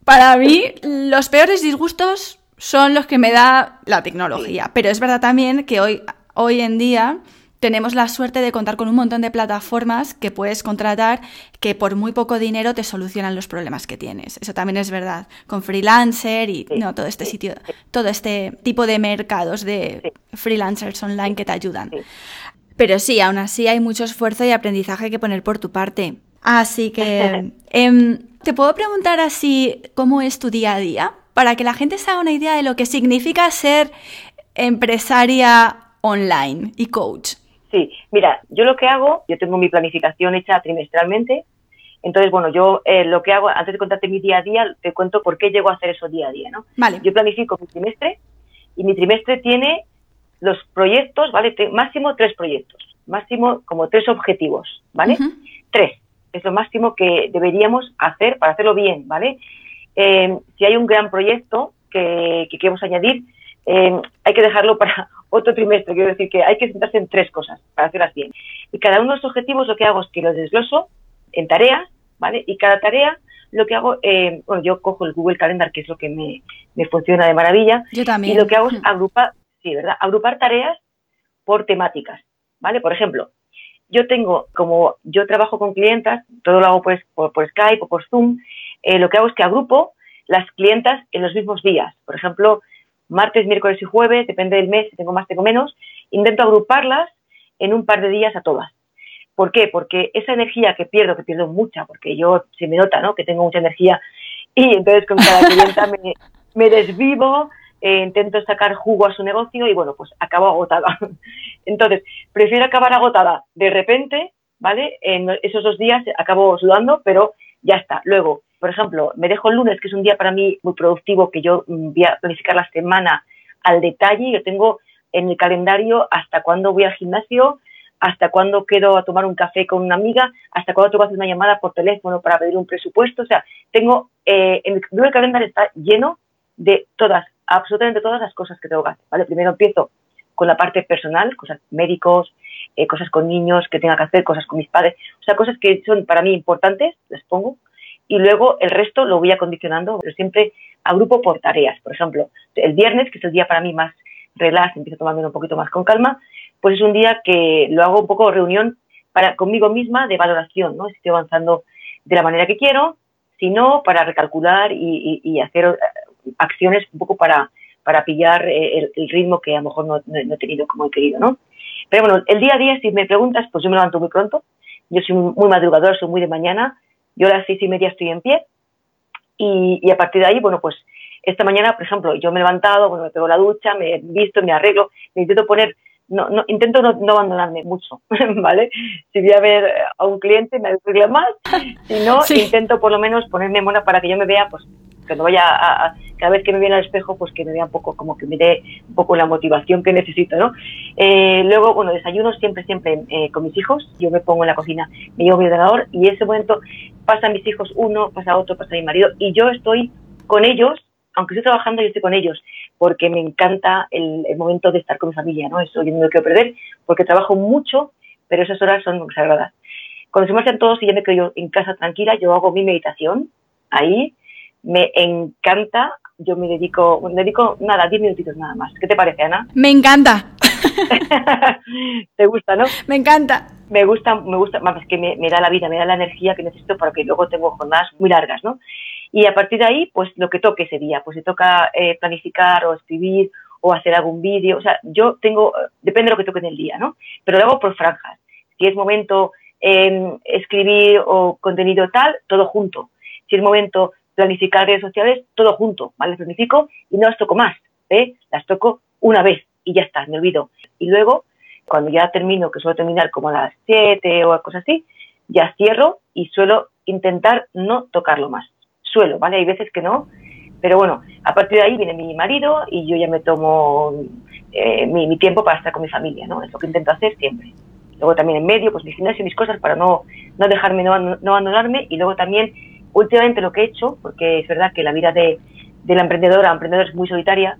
para mí los peores disgustos son los que me da la tecnología. Pero es verdad también que hoy, hoy en día tenemos la suerte de contar con un montón de plataformas que puedes contratar que por muy poco dinero te solucionan los problemas que tienes. Eso también es verdad. Con freelancer y no todo este sitio, todo este tipo de mercados de freelancers online que te ayudan. Pero sí, aún así hay mucho esfuerzo y aprendizaje que poner por tu parte. Así que, em, ¿te puedo preguntar así cómo es tu día a día? Para que la gente se haga una idea de lo que significa ser empresaria online y coach. Sí, mira, yo lo que hago, yo tengo mi planificación hecha trimestralmente, entonces, bueno, yo eh, lo que hago, antes de contarte mi día a día, te cuento por qué llego a hacer eso día a día, ¿no? Vale. Yo planifico mi trimestre y mi trimestre tiene los proyectos, ¿vale? máximo tres proyectos, máximo como tres objetivos, ¿vale? Tres, es lo máximo que deberíamos hacer para hacerlo bien, ¿vale? Eh, si hay un gran proyecto que, que queremos añadir, eh, hay que dejarlo para otro trimestre. Quiero decir que hay que centrarse en tres cosas para hacerlas bien. Y cada uno de los objetivos lo que hago es que los desgloso en tareas, ¿vale? Y cada tarea lo que hago, eh, bueno, yo cojo el Google Calendar, que es lo que me, me funciona de maravilla. Yo también. Y lo que hago es agrupar, sí, ¿verdad? Agrupar tareas por temáticas, ¿vale? Por ejemplo, yo tengo, como yo trabajo con clientas, todo lo hago pues por, Skype o por Zoom, eh, lo que hago es que agrupo las clientas en los mismos días. Por ejemplo, martes, miércoles y jueves, depende del mes, si tengo más, tengo menos, intento agruparlas en un par de días a todas. ¿Por qué? Porque esa energía que pierdo, que pierdo mucha, porque yo se me nota, ¿no? Que tengo mucha energía y entonces con cada clienta me, desvivo, eh, intento sacar jugo a su negocio y bueno, pues acabo agotada. Entonces, prefiero acabar agotada de repente, ¿vale? En esos dos días acabo sudando, pero ya está. Luego, por ejemplo, me dejo el lunes, que es un día para mí muy productivo, que yo mm, voy a planificar la semana al detalle. Yo tengo en el calendario hasta cuándo voy al gimnasio, hasta cuándo quedo a tomar un café con una amiga, hasta cuándo tengo que hacer una llamada por teléfono para pedir un presupuesto. O sea, tengo, eh, en el, calendario está lleno de todas, absolutamente todas las cosas que tengo que hacer. ¿vale? Primero empiezo con la parte personal, cosas médicos, eh, cosas con niños que tenga que hacer, cosas con mis padres, o sea, cosas que son para mí importantes, las pongo y luego el resto lo voy acondicionando, pero siempre agrupo por tareas. Por ejemplo, el viernes, que es el día para mí más relax, empiezo a tomarme un poquito más con calma, pues es un día que lo hago un poco reunión para conmigo misma de valoración, ¿no? Si estoy avanzando de la manera que quiero, si no, para recalcular y, hacer eh, acciones un poco para, para pillar eh, el, ritmo que a lo mejor no, he tenido como he querido, ¿no? Pero bueno, el día a día, si me preguntas, pues yo me levanto muy pronto, yo soy muy madrugador, soy muy de mañana, yo a las seis y media estoy en pie y, a partir de ahí, bueno, pues esta mañana, por ejemplo, yo me he levantado, bueno, me pego la ducha, me he visto, me arreglo, me intento poner, no, no, intento no, abandonarme mucho, ¿vale? Si voy a ver a un cliente, me arreglo más, si no, intento por lo menos ponerme mona para que yo me vea, pues, que no vaya a, cada vez que me viene al espejo, pues que me vea un poco, como que me dé un poco la motivación que necesito, ¿no? Eh, luego, bueno, desayuno siempre, siempre eh, con mis hijos, yo me pongo en la cocina, me llevo mi ordenador y ese momento pasan mis hijos uno, pasa otro, pasa mi marido y yo estoy con ellos, aunque estoy trabajando, yo estoy con ellos, porque me encanta el, momento de estar con mi familia, ¿no? Eso yo no me quiero perder, porque trabajo mucho, pero esas horas son sagradas. Cuando se marchan todos y ya me quedo yo en casa tranquila, yo hago mi meditación ahí, me encanta, yo me dedico, me dedico nada, 10 minutitos nada más. ¿Qué te parece, Ana? Me encanta. ¿Te gusta, no? Me encanta. Me gusta, me gusta, más que me, da la vida, me da la energía que necesito para que luego tengo jornadas muy largas, ¿no? Y a partir de ahí, pues lo que toque ese día, pues si toca eh, planificar o escribir o hacer algún vídeo, o sea, yo tengo, depende de lo que toque en el día, ¿no? Pero lo hago por franjas. Si es momento eh, escribir o contenido tal, todo junto. Si es momento planificar redes sociales todo junto, ¿vale? Planifico y no las toco más, ¿eh? Las toco una vez y ya está, me olvido. Y luego, cuando ya termino, que suelo terminar como a las 7 o cosas así, ya cierro y suelo intentar no tocarlo más. Suelo, ¿vale? Hay veces que no, pero bueno, a partir de ahí viene mi marido y yo ya me tomo eh, mi, tiempo para estar con mi familia, ¿no? Es lo que intento hacer siempre. Luego también en medio, pues mi gimnasio, mis cosas para no, no dejarme, no, no abandolarme. Y luego también, últimamente lo que he hecho, porque es verdad que la vida de, de la emprendedora, emprendedora es muy solitaria,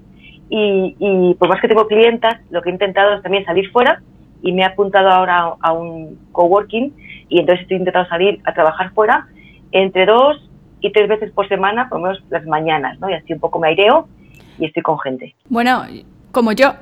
y, y por más que tengo clientas, lo que he intentado es también salir fuera y me he apuntado ahora a un coworking y entonces estoy intentando salir a trabajar fuera entre dos y tres veces por semana, por lo menos las mañanas, ¿no? Y así un poco me aireo y estoy con gente. Bueno, como yo.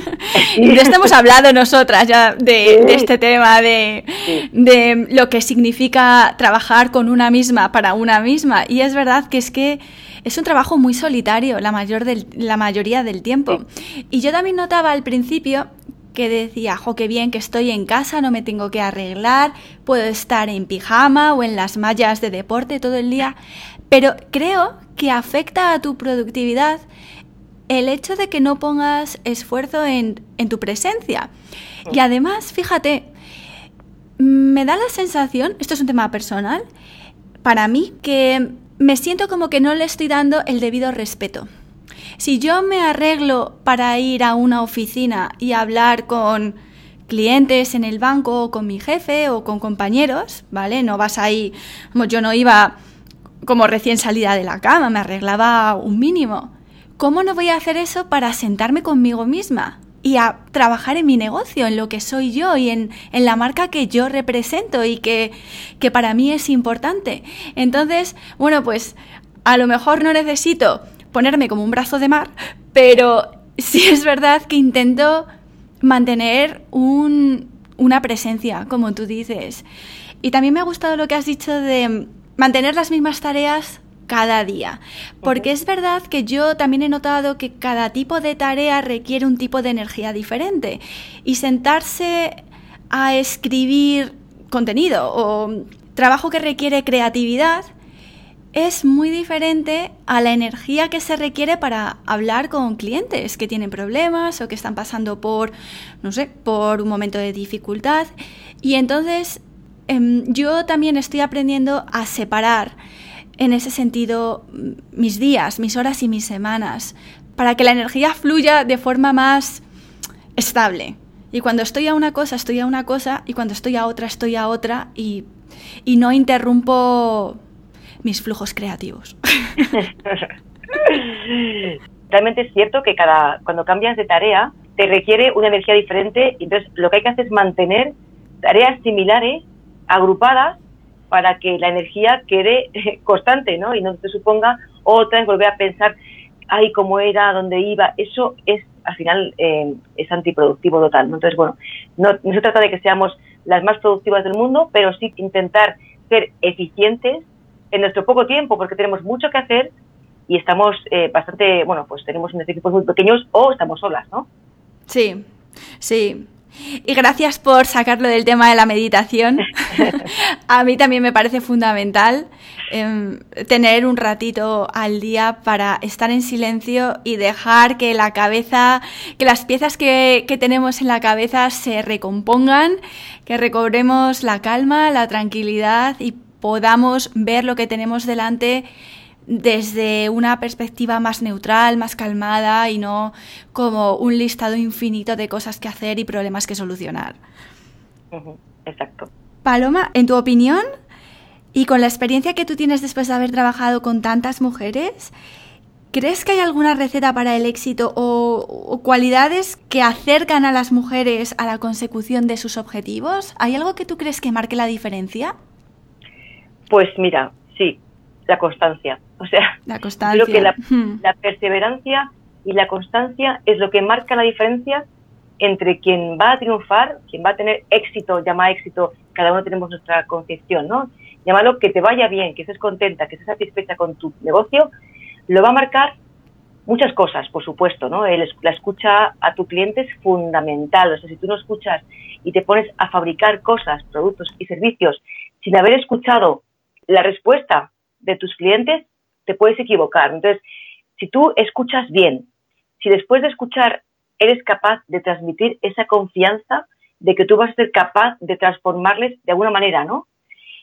ya estamos hablando nosotras ya de, este tema, de, de, lo que significa trabajar con una misma para una misma. Y es verdad que es que es un trabajo muy solitario la, mayor del, la mayoría del tiempo. Y yo también notaba al principio que decía, jo, qué bien que estoy en casa, no me tengo que arreglar, puedo estar en pijama o en las mallas de deporte todo el día, pero creo que afecta a tu productividad el hecho de que no pongas esfuerzo en, en tu presencia. Y además, fíjate, me da la sensación, esto es un tema personal, para mí, que me siento como que no le estoy dando el debido respeto. Si yo me arreglo para ir a una oficina y hablar con clientes en el banco o con mi jefe o con compañeros, ¿vale? No vas ahí, yo no iba como recién salida de la cama, me arreglaba un mínimo. ¿Cómo no voy a hacer eso para sentarme conmigo misma? Y a trabajar en mi negocio, en lo que soy yo y en, en la marca que yo represento y que, que, para mí es importante. Entonces, bueno, pues a lo mejor no necesito ponerme como un brazo de mar, pero sí es verdad que intento mantener un, una presencia, como tú dices. Y también me ha gustado lo que has dicho de mantener las mismas tareas cada día. Porque es verdad que yo también he notado que cada tipo de tarea requiere un tipo de energía diferente. Y sentarse a escribir contenido o trabajo que requiere creatividad es muy diferente a la energía que se requiere para hablar con clientes que tienen problemas o que están pasando por, no sé, por un momento de dificultad. Y entonces em, yo también estoy aprendiendo a separar en ese sentido mis días, mis horas y mis semanas, para que la energía fluya de forma más estable. Y cuando estoy a una cosa, estoy a una cosa, y cuando estoy a otra, estoy a otra, y, y no interrumpo mis flujos creativos. Realmente es cierto que cada, cuando cambias de tarea te requiere una energía diferente entonces lo que hay que hacer es mantener tareas similares, agrupadas, para que la energía quede constante ¿no? y no te suponga otra vez volver a pensar, ay, cómo era, dónde iba. Eso es, al final, eh, es antiproductivo total. Entonces, bueno, no, no se trata de que seamos las más productivas del mundo, pero sí intentar ser eficientes en nuestro poco tiempo, porque tenemos mucho que hacer y estamos eh, bastante, bueno, pues tenemos unos equipos muy pequeños o estamos solas, ¿no? Sí, sí. Y gracias por sacarlo del tema de la meditación. a mí también me parece fundamental em, tener un ratito al día para estar en silencio y dejar que la cabeza, que las piezas que, que tenemos en la cabeza se recompongan, que recobremos la calma, la tranquilidad y podamos ver lo que tenemos delante desde una perspectiva más neutral, más calmada y no como un listado infinito de cosas que hacer y problemas que solucionar. Exacto. Paloma, en tu opinión y con la experiencia que tú tienes después de haber trabajado con tantas mujeres, ¿crees que hay alguna receta para el éxito o, o cualidades que acercan a las mujeres a la consecución de sus objetivos? ¿Hay algo que tú crees que marque la diferencia? Pues mira, sí, la constancia. O sea, la constancia. creo que la, perseverancia y la constancia es lo que marca la diferencia entre quien va a triunfar, quien va a tener éxito, llama éxito, cada uno tenemos nuestra concepción, ¿no? Llámalo que te vaya bien, que estés contenta, que estés satisfecha con tu negocio, lo va a marcar muchas cosas, por supuesto, ¿no? la escucha a tu cliente es fundamental, o sea, si tú no escuchas y te pones a fabricar cosas, productos y servicios sin haber escuchado la respuesta de tus clientes, te puedes equivocar. Entonces, si tú escuchas bien, si después de escuchar eres capaz de transmitir esa confianza de que tú vas a ser capaz de transformarles de alguna manera, ¿no?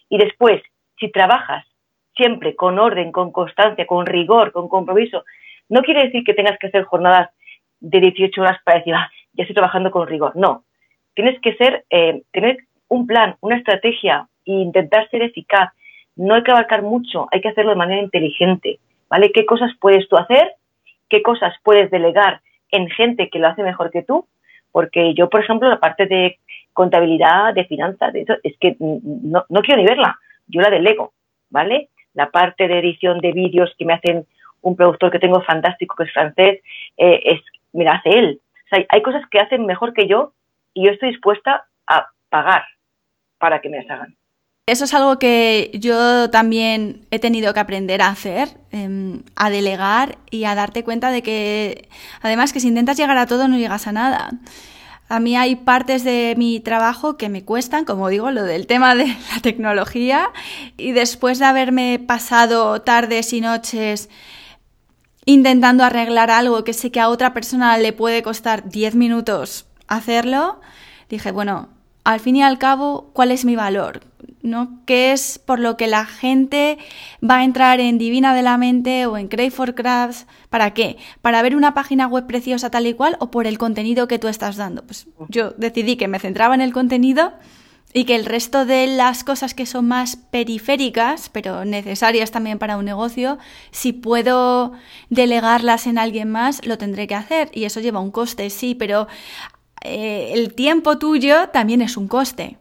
Y después, si trabajas siempre con orden, con constancia, con rigor, con compromiso, no quiere decir que tengas que hacer jornadas de 18 horas para decir, ah, ya estoy trabajando con rigor. No. Tienes que ser, eh, tener un plan, una estrategia e intentar ser eficaz. No hay que abarcar mucho, hay que hacerlo de manera inteligente. ¿Vale? ¿Qué cosas puedes tú hacer? ¿Qué cosas puedes delegar en gente que lo hace mejor que tú? Porque yo, por ejemplo, la parte de contabilidad, de finanzas, de eso, es que no, quiero ni verla. Yo la delego, ¿vale? La parte de edición de vídeos que me hacen un productor que tengo fantástico, que es francés, eh, es, me la hace él. O sea, hay cosas que hacen mejor que yo y yo estoy dispuesta a pagar para que me las hagan. Eso es algo que yo también he tenido que aprender a hacer, em, a delegar y a darte cuenta de que, además, que si intentas llegar a todo no llegas a nada. A mí hay partes de mi trabajo que me cuestan, como digo, lo del tema de la tecnología, y después de haberme pasado tardes y noches intentando arreglar algo que sé que a otra persona le puede costar 10 minutos hacerlo, dije, bueno, al fin y al cabo, ¿cuál es mi valor? ¿No? ¿Qué es por lo que la gente va a entrar en Divina de la Mente o en Crave for Crafts? ¿Para qué? ¿Para ver una página web preciosa tal y cual o por el contenido que tú estás dando? Pues yo decidí que me centraba en el contenido y que el resto de las cosas que son más periféricas, pero necesarias también para un negocio, si puedo delegarlas en alguien más, lo tendré que hacer. Y eso lleva un coste, sí, pero eh, el tiempo tuyo también es un coste.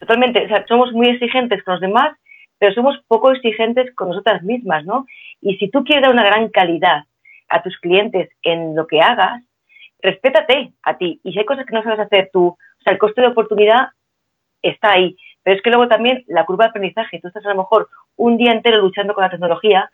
Totalmente, o sea, somos muy exigentes con los demás, pero somos poco exigentes con nosotras mismas, ¿no? Y si tú quieres dar una gran calidad a tus clientes en lo que hagas, respétate a ti. Y si hay cosas que no sabes hacer tú, o sea, el coste de oportunidad está ahí. Pero es que luego también la curva de aprendizaje, tú estás a lo mejor un día entero luchando con la tecnología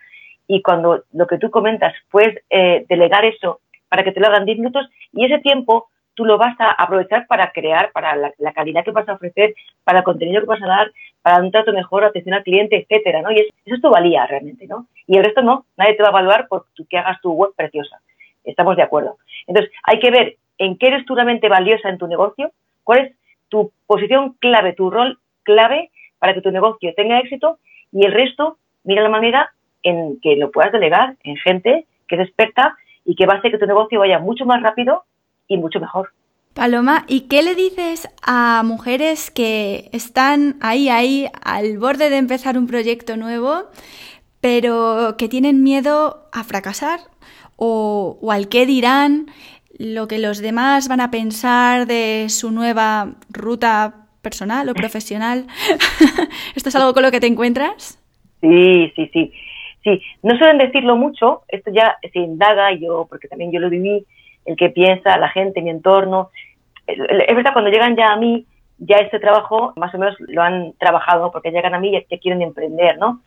y cuando lo que tú comentas, puedes eh, delegar eso para que te lo hagan 10 minutos y ese tiempo tú lo vas a aprovechar para crear, para la, calidad que vas a ofrecer, para el contenido que vas a dar, para un trato mejor, atención al cliente, etcétera, ¿no? Y eso es tu valía realmente, ¿no? Y el resto no, nadie te va a evaluar por que hagas tu web preciosa. Estamos de acuerdo. Entonces, hay que ver en qué eres tú realmente valiosa en tu negocio, cuál es tu posición clave, tu rol clave para que tu negocio tenga éxito y el resto, mira la manera en que lo puedas delegar en gente que es experta y que va a hacer que tu negocio vaya mucho más rápido y mucho mejor. Paloma, ¿y qué le dices a mujeres que están ahí, ahí, al borde de empezar un proyecto nuevo, pero que tienen miedo a fracasar o, o al qué dirán lo que los demás van a pensar de su nueva ruta personal o profesional. ¿Esto es algo con lo que te encuentras? Sí, sí, sí. Sí, no suelen decirlo mucho, esto ya se indaga yo, porque también yo lo viví, el que piensa, la gente, mi entorno. Es verdad, cuando llegan ya a mí, ya este trabajo más o menos lo han trabajado, porque llegan a mí y ya quieren emprender, ¿no?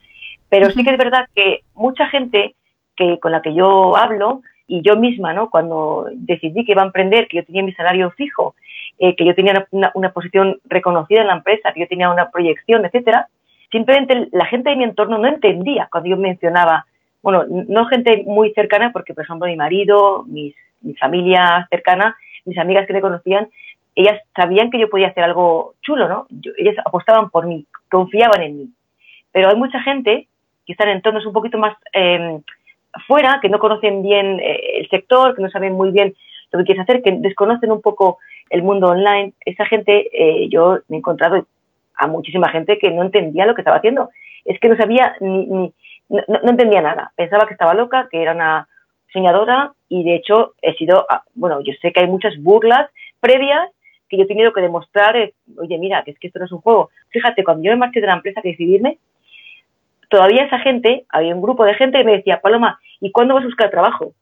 Pero sí que es verdad que mucha gente que con la que yo hablo y yo misma, ¿no? Cuando decidí que iba a emprender, que yo tenía mi salario fijo, eh, que yo tenía una, posición reconocida en la empresa, que yo tenía una proyección, etcétera, simplemente la gente de mi entorno no entendía cuando yo mencionaba, bueno, no gente muy cercana, porque por ejemplo mi marido, mis, mi familia cercana, mis amigas que me conocían, ellas sabían que yo podía hacer algo chulo, ¿no? ellas apostaban por mí, confiaban en mí. Pero hay mucha gente que está en entornos un poquito más eh, fuera, que no conocen bien eh, el sector, que no saben muy bien lo que quieres hacer, que desconocen un poco el mundo online. Esa gente, eh, yo me he encontrado a muchísima gente que no entendía lo que estaba haciendo. Es que no sabía ni, ni no, no, entendía nada. Pensaba que estaba loca, que era una soñadora y de hecho he sido, ah, bueno, yo sé que hay muchas burlas previas que yo he tenido que demostrar, eh, oye, mira, que es que esto no es un juego. Fíjate, cuando yo me marché de la empresa que decidirme, todavía esa gente, había un grupo de gente que me decía, Paloma, ¿y cuándo vas a buscar trabajo?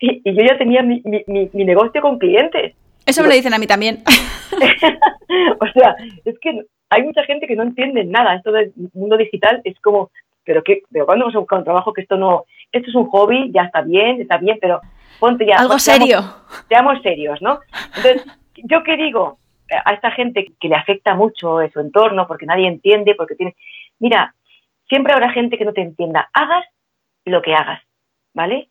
Y, yo ya tenía mi, mi, negocio con clientes. Eso me lo dicen a mí también. o sea, es que hay mucha gente que no entiende nada. Esto del mundo digital es como, pero qué, pero ¿cuándo vas a buscar un trabajo? Que esto no, esto es un hobby, ya está bien, está bien, pero ponte ya. Algo serio. Seamos, serios, ¿no? Entonces, ¿yo qué digo? A esta gente que le afecta mucho su entorno, porque nadie entiende, porque tiene. Mira, siempre habrá gente que no te entienda. Hagas lo que hagas, ¿vale?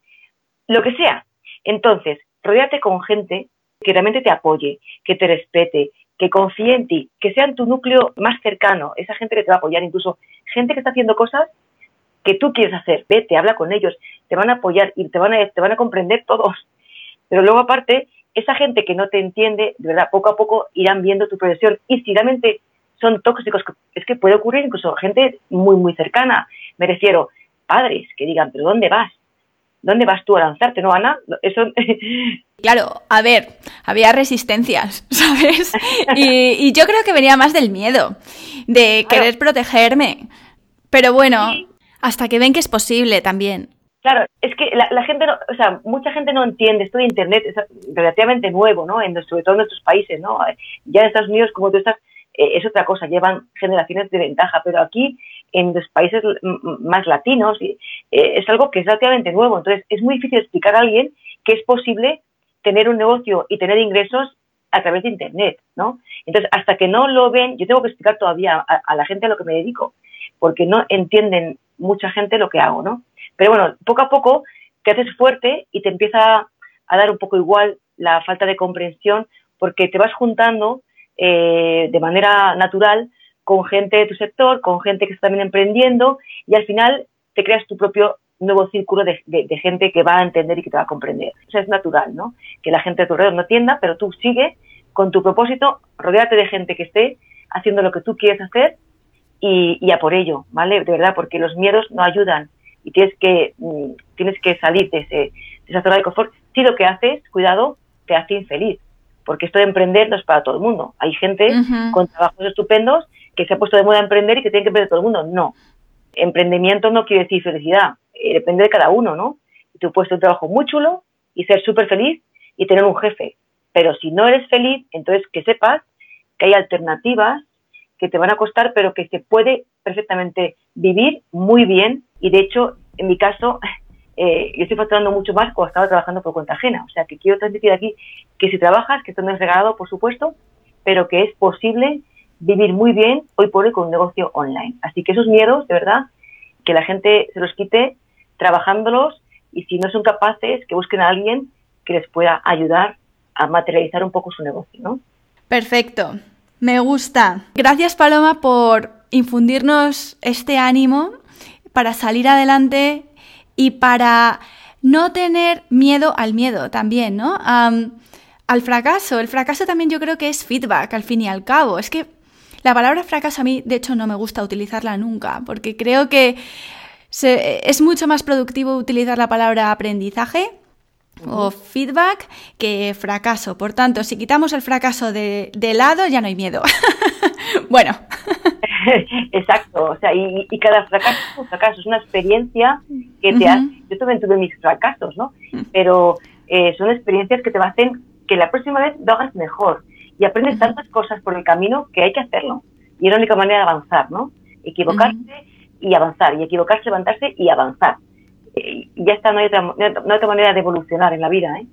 Lo que sea. Entonces, rodeate con gente que realmente te apoye, que te respete, que confíe en ti, que sean tu núcleo más cercano, esa gente que te va a apoyar, incluso gente que está haciendo cosas que tú quieres hacer, vete, habla con ellos, te van a apoyar y te van a, te van a comprender todos. Pero luego aparte, esa gente que no te entiende, de verdad, poco a poco irán viendo tu progresión y si realmente son tóxicos, es que puede ocurrir incluso gente muy, muy cercana, me refiero, padres que digan, pero ¿dónde vas? ¿Dónde vas tú a lanzarte, no, Ana? Eso... Claro, a ver, había resistencias, ¿sabes? Y, yo creo que venía más del miedo, de querer protegerme. Pero bueno, hasta que ven que es posible también. Claro, es que la, gente, no, o sea, mucha gente no entiende esto de Internet, es relativamente nuevo, ¿no? En, sobre todo en nuestros países, ¿no? Ya en Estados Unidos, como tú estás, eh, es otra cosa, llevan generaciones de ventaja, pero aquí en los países más latinos eh, es algo que es relativamente nuevo, entonces es muy difícil explicar a alguien que es posible tener un negocio y tener ingresos a través de Internet, ¿no? Entonces, hasta que no lo ven, yo tengo que explicar todavía a, la gente a lo que me dedico, porque no entienden mucha gente lo que hago, ¿no? Pero bueno, poco a poco te haces fuerte y te empieza a dar un poco igual la falta de comprensión, porque te vas juntando eh, de manera natural con gente de tu sector, con gente que está también emprendiendo y al final te creas tu propio nuevo círculo de, gente que va a entender y que te va a comprender. Eso es natural, ¿no? Que la gente de tu alrededor no entienda, pero tú sigue con tu propósito, rodeate de gente que esté haciendo lo que tú quieres hacer y, a por ello, ¿vale? De verdad, porque los miedos no ayudan y tienes que, mm, tienes que salir de, ese, de esa zona de confort. Si lo que haces, cuidado, te hace infeliz, porque esto de emprender no es para todo el mundo. Hay gente con trabajos estupendos que se ha puesto de moda emprender y que tiene que emprender todo el mundo. No. Emprendimiento no quiere decir felicidad. Eh, depende de cada uno, ¿no? Tú puedes tener un trabajo muy chulo y ser súper feliz y tener un jefe. Pero si no eres feliz, entonces que sepas que hay alternativas que te van a costar, pero que se puede perfectamente vivir muy bien. Y de hecho, en mi caso, eh, yo estoy facturando mucho más cuando estaba trabajando por cuenta ajena. O sea, que quiero transmitir aquí que si trabajas, que esto no es regalado, por supuesto, pero que es posible vivir muy bien hoy por hoy con un negocio online. Así que esos miedos, de verdad, que la gente se los quite trabajándolos y si no son capaces, que busquen a alguien que les pueda ayudar a materializar un poco su negocio, ¿no? Perfecto. Me gusta. Gracias, Paloma, por infundirnos este ánimo para salir adelante y para no tener miedo al miedo también, ¿no? al fracaso. El fracaso también yo creo que es feedback, al fin y al cabo. Es que la palabra fracaso a mí, de hecho, no me gusta utilizarla nunca, porque creo que es mucho más productivo utilizar la palabra aprendizaje o feedback que fracaso. Por tanto, si quitamos el fracaso de, lado, ya no hay miedo. bueno. Exacto, o sea, y, cada fracaso es un fracaso, es una experiencia que te hace. Yo también tuve mis fracasos, ¿no? Pero eh, son experiencias que te hacen que la próxima vez lo hagas mejor y aprendes tantas cosas por el camino que hay que hacerlo. Y es la única manera de avanzar, ¿no? Equivocarse y avanzar, y equivocarse, levantarse y avanzar. Ya está, no hay otra, no otra manera de evolucionar en la vida, ¿eh?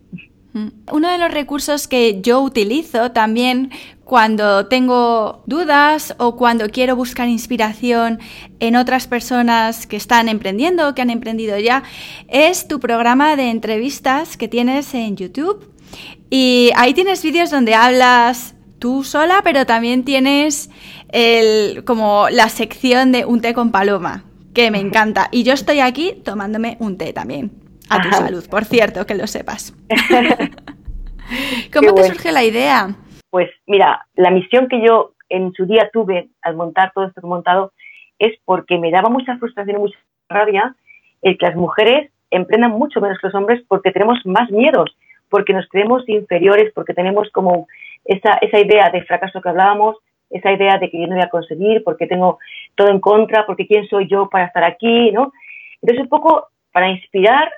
Uno de los recursos que yo utilizo también cuando tengo dudas o cuando quiero buscar inspiración en otras personas que están emprendiendo o que han emprendido ya es tu programa de entrevistas que tienes en YouTube. Y ahí tienes vídeos donde hablas tú sola, pero también tienes el, como la sección de un té con paloma, que me encanta. Y yo estoy aquí tomándome un té también. A tu salud, por cierto, que lo sepas. ¿Cómo te surge la idea? Pues mira, la misión que yo en su día tuve al montar todo esto que he montado es porque me daba mucha frustración y mucha rabia el que las mujeres emprendan mucho menos que los hombres porque tenemos más miedos porque nos creemos inferiores, porque tenemos como esa, esa idea de fracaso que hablábamos, esa idea de que yo no voy a conseguir, porque tengo todo en contra, porque quién soy yo para estar aquí, ¿no? Entonces, un poco para inspirar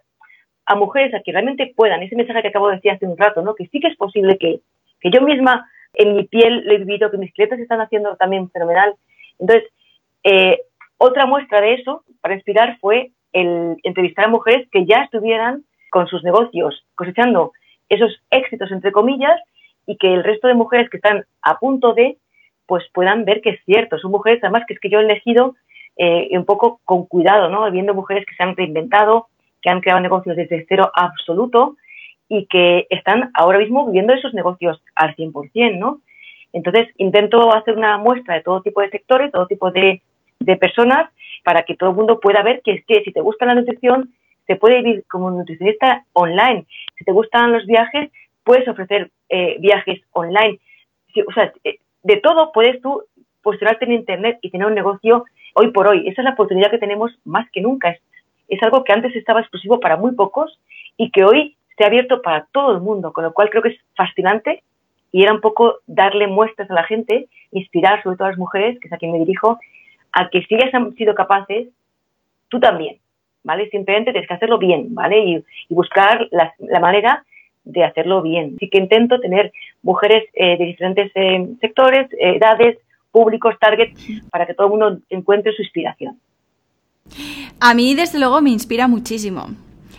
a mujeres a que realmente puedan, ese mensaje que acabo de decir hace un rato, ¿no? Que sí que es posible que, que yo misma en mi piel lo he vivido, que mis clientes están haciendo también fenomenal. Entonces, eh, otra muestra de eso, para inspirar, fue el entrevistar a mujeres que ya estuvieran con sus negocios cosechando esos éxitos, entre comillas, y que el resto de mujeres que están a punto de, pues puedan ver que es cierto. Son mujeres, además, que es que yo he elegido eh, un poco con cuidado, ¿no? Viendo mujeres que se han reinventado, que han creado negocios desde cero absoluto y que están ahora mismo viviendo esos negocios al 100%, ¿no? Entonces, intento hacer una muestra de todo tipo de sectores, todo tipo de, de personas, para que todo el mundo pueda ver que es que si te gusta la nutrición, se puede vivir como nutricionista online. Si te gustan los viajes, puedes ofrecer eh, viajes online. o sea, eh, de todo puedes tú posicionarte en Internet y tener un negocio hoy por hoy. Esa es la oportunidad que tenemos más que nunca. Es, es algo que antes estaba exclusivo para muy pocos y que hoy se ha abierto para todo el mundo, con lo cual creo que es fascinante y era un poco darle muestras a la gente, inspirar sobre todo a las mujeres, que es a quien me dirijo, a que si ellas han sido capaces, tú también, ¿vale? Simplemente tienes que hacerlo bien, ¿vale? Y, buscar la, manera de hacerlo bien. Así que intento tener mujeres eh, de diferentes eh, sectores, eh, edades, públicos, targets, para que todo el mundo encuentre su inspiración. A mí, desde luego, me inspira muchísimo.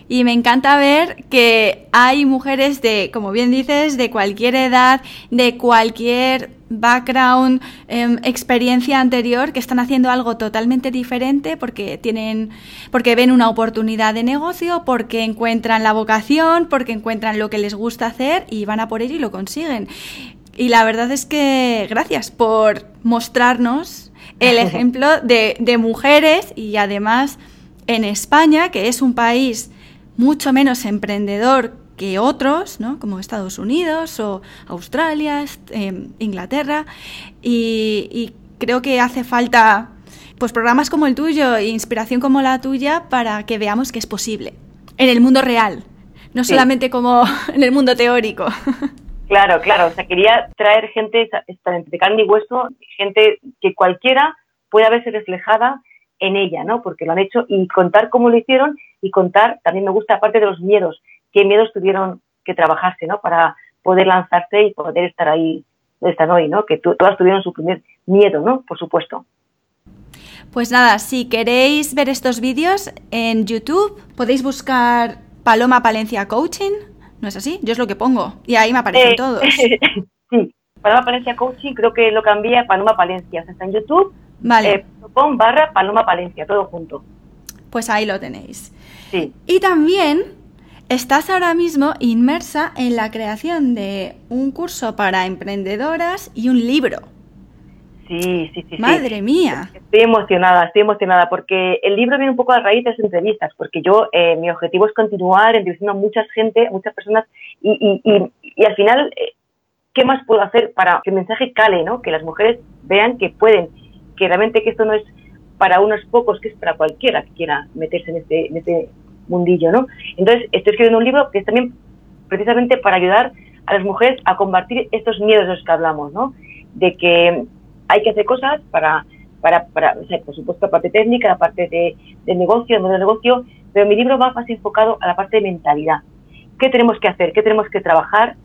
Y me encanta ver que hay mujeres de, como bien dices, de cualquier edad, de cualquier background, em, experiencia anterior, que están haciendo algo totalmente diferente porque tienen, porque ven una oportunidad de negocio, porque encuentran la vocación, porque encuentran lo que les gusta hacer y van a por ello y lo consiguen. Y la verdad es que gracias por mostrarnos el ejemplo de, de mujeres y además en España, que es un país mucho menos emprendedor que otros, ¿no? como Estados Unidos o Australia, em, Inglaterra, y, creo que hace falta pues programas como el tuyo e inspiración como la tuya para que veamos que es posible en el mundo real, no solamente como en el mundo teórico. Claro, claro. O sea, quería traer gente de carne y hueso, gente que cualquiera pueda verse reflejada en ella, ¿no? Porque lo han hecho y contar cómo lo hicieron y contar, también me gusta, aparte de los miedos, qué miedos tuvieron que trabajarse, ¿no? Para poder lanzarse y poder estar ahí, están hoy, ¿no? Que todas tuvieron su primer miedo, ¿no? Por supuesto. Pues nada, si queréis ver estos vídeos en YouTube, podéis buscar Paloma Palencia Coaching, ¿no es así? Yo es lo que pongo y ahí me aparecen eh, todos. sí, Paloma Palencia Coaching creo que lo cambié a Paloma Palencia, o sea, está en YouTube Vale. Eh, barra Paloma Palencia, todo junto. Pues ahí lo tenéis. Sí. Y también estás ahora mismo inmersa en la creación de un curso para emprendedoras y un libro. Sí, sí, sí. Madre mía. Estoy emocionada, estoy emocionada porque el libro viene un poco a raíz de las entrevistas, porque yo, eh, mi objetivo es continuar entrevistando a mucha gente, muchas personas y, y, y, y al final, eh, ¿qué más puedo hacer para que el mensaje cale, ¿no? Que las mujeres vean que pueden que realmente que esto no es para unos pocos, que es para cualquiera que quiera meterse en este, en este mundillo, ¿no? Entonces, estoy escribiendo un libro que es también precisamente para ayudar a las mujeres a combatir estos miedos de los que hablamos, ¿no? De que hay que hacer cosas para, para, para o sea, por supuesto, la parte técnica, la parte de, de negocio, el modelo de negocio, pero mi libro va más enfocado a la parte de mentalidad. ¿Qué tenemos que hacer? ¿Qué tenemos que trabajar?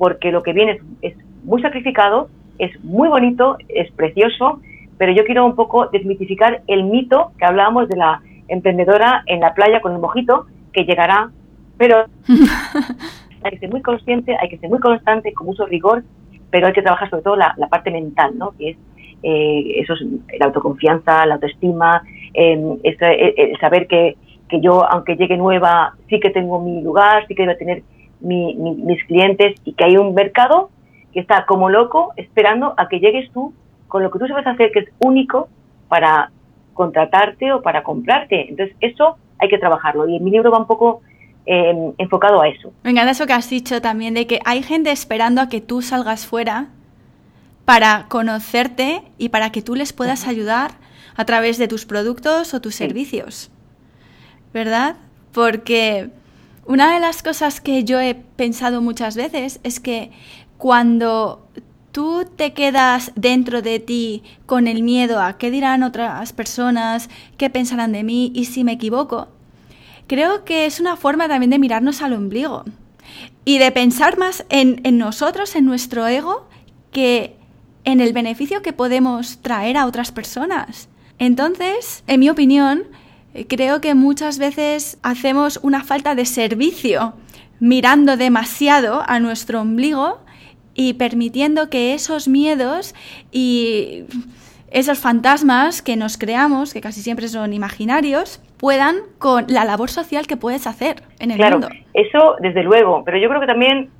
Porque lo que viene es, es muy sacrificado, es muy bonito, es precioso, pero yo quiero un poco desmitificar el mito que hablábamos de la emprendedora en la playa con el mojito, que llegará, pero hay que ser muy consciente, hay que ser muy constante, con mucho rigor, pero hay que trabajar sobre todo la, parte mental, ¿no? Que es eh, eso es la autoconfianza, la autoestima, em, el, saber que, que, yo, aunque llegue nueva, sí que tengo mi lugar, sí que voy tener mis clientes y que hay un mercado que está como loco esperando a que llegues tú con lo que tú sabes hacer que es único para contratarte o para comprarte. Entonces, eso hay que trabajarlo. Y mi libro va un poco em, enfocado a eso. Me encanta eso que has dicho también, de que hay gente esperando a que tú salgas fuera para conocerte y para que tú les puedas ayudar a través de tus productos o tus servicios. ¿Verdad? Porque una de las cosas que yo he pensado muchas veces es que cuando tú te quedas dentro de ti con el miedo a qué dirán otras personas, qué pensarán de mí y si me equivoco, creo que es una forma también de mirarnos al ombligo y de pensar más en, nosotros, en nuestro ego, que en el beneficio que podemos traer a otras personas. Entonces, en mi opinión, creo que muchas veces hacemos una falta de servicio mirando demasiado a nuestro ombligo y permitiendo que esos miedos y esos fantasmas que nos creamos, que casi siempre son imaginarios, puedan con la labor social que puedes hacer en el claro, mundo. Eso desde luego, pero yo creo que también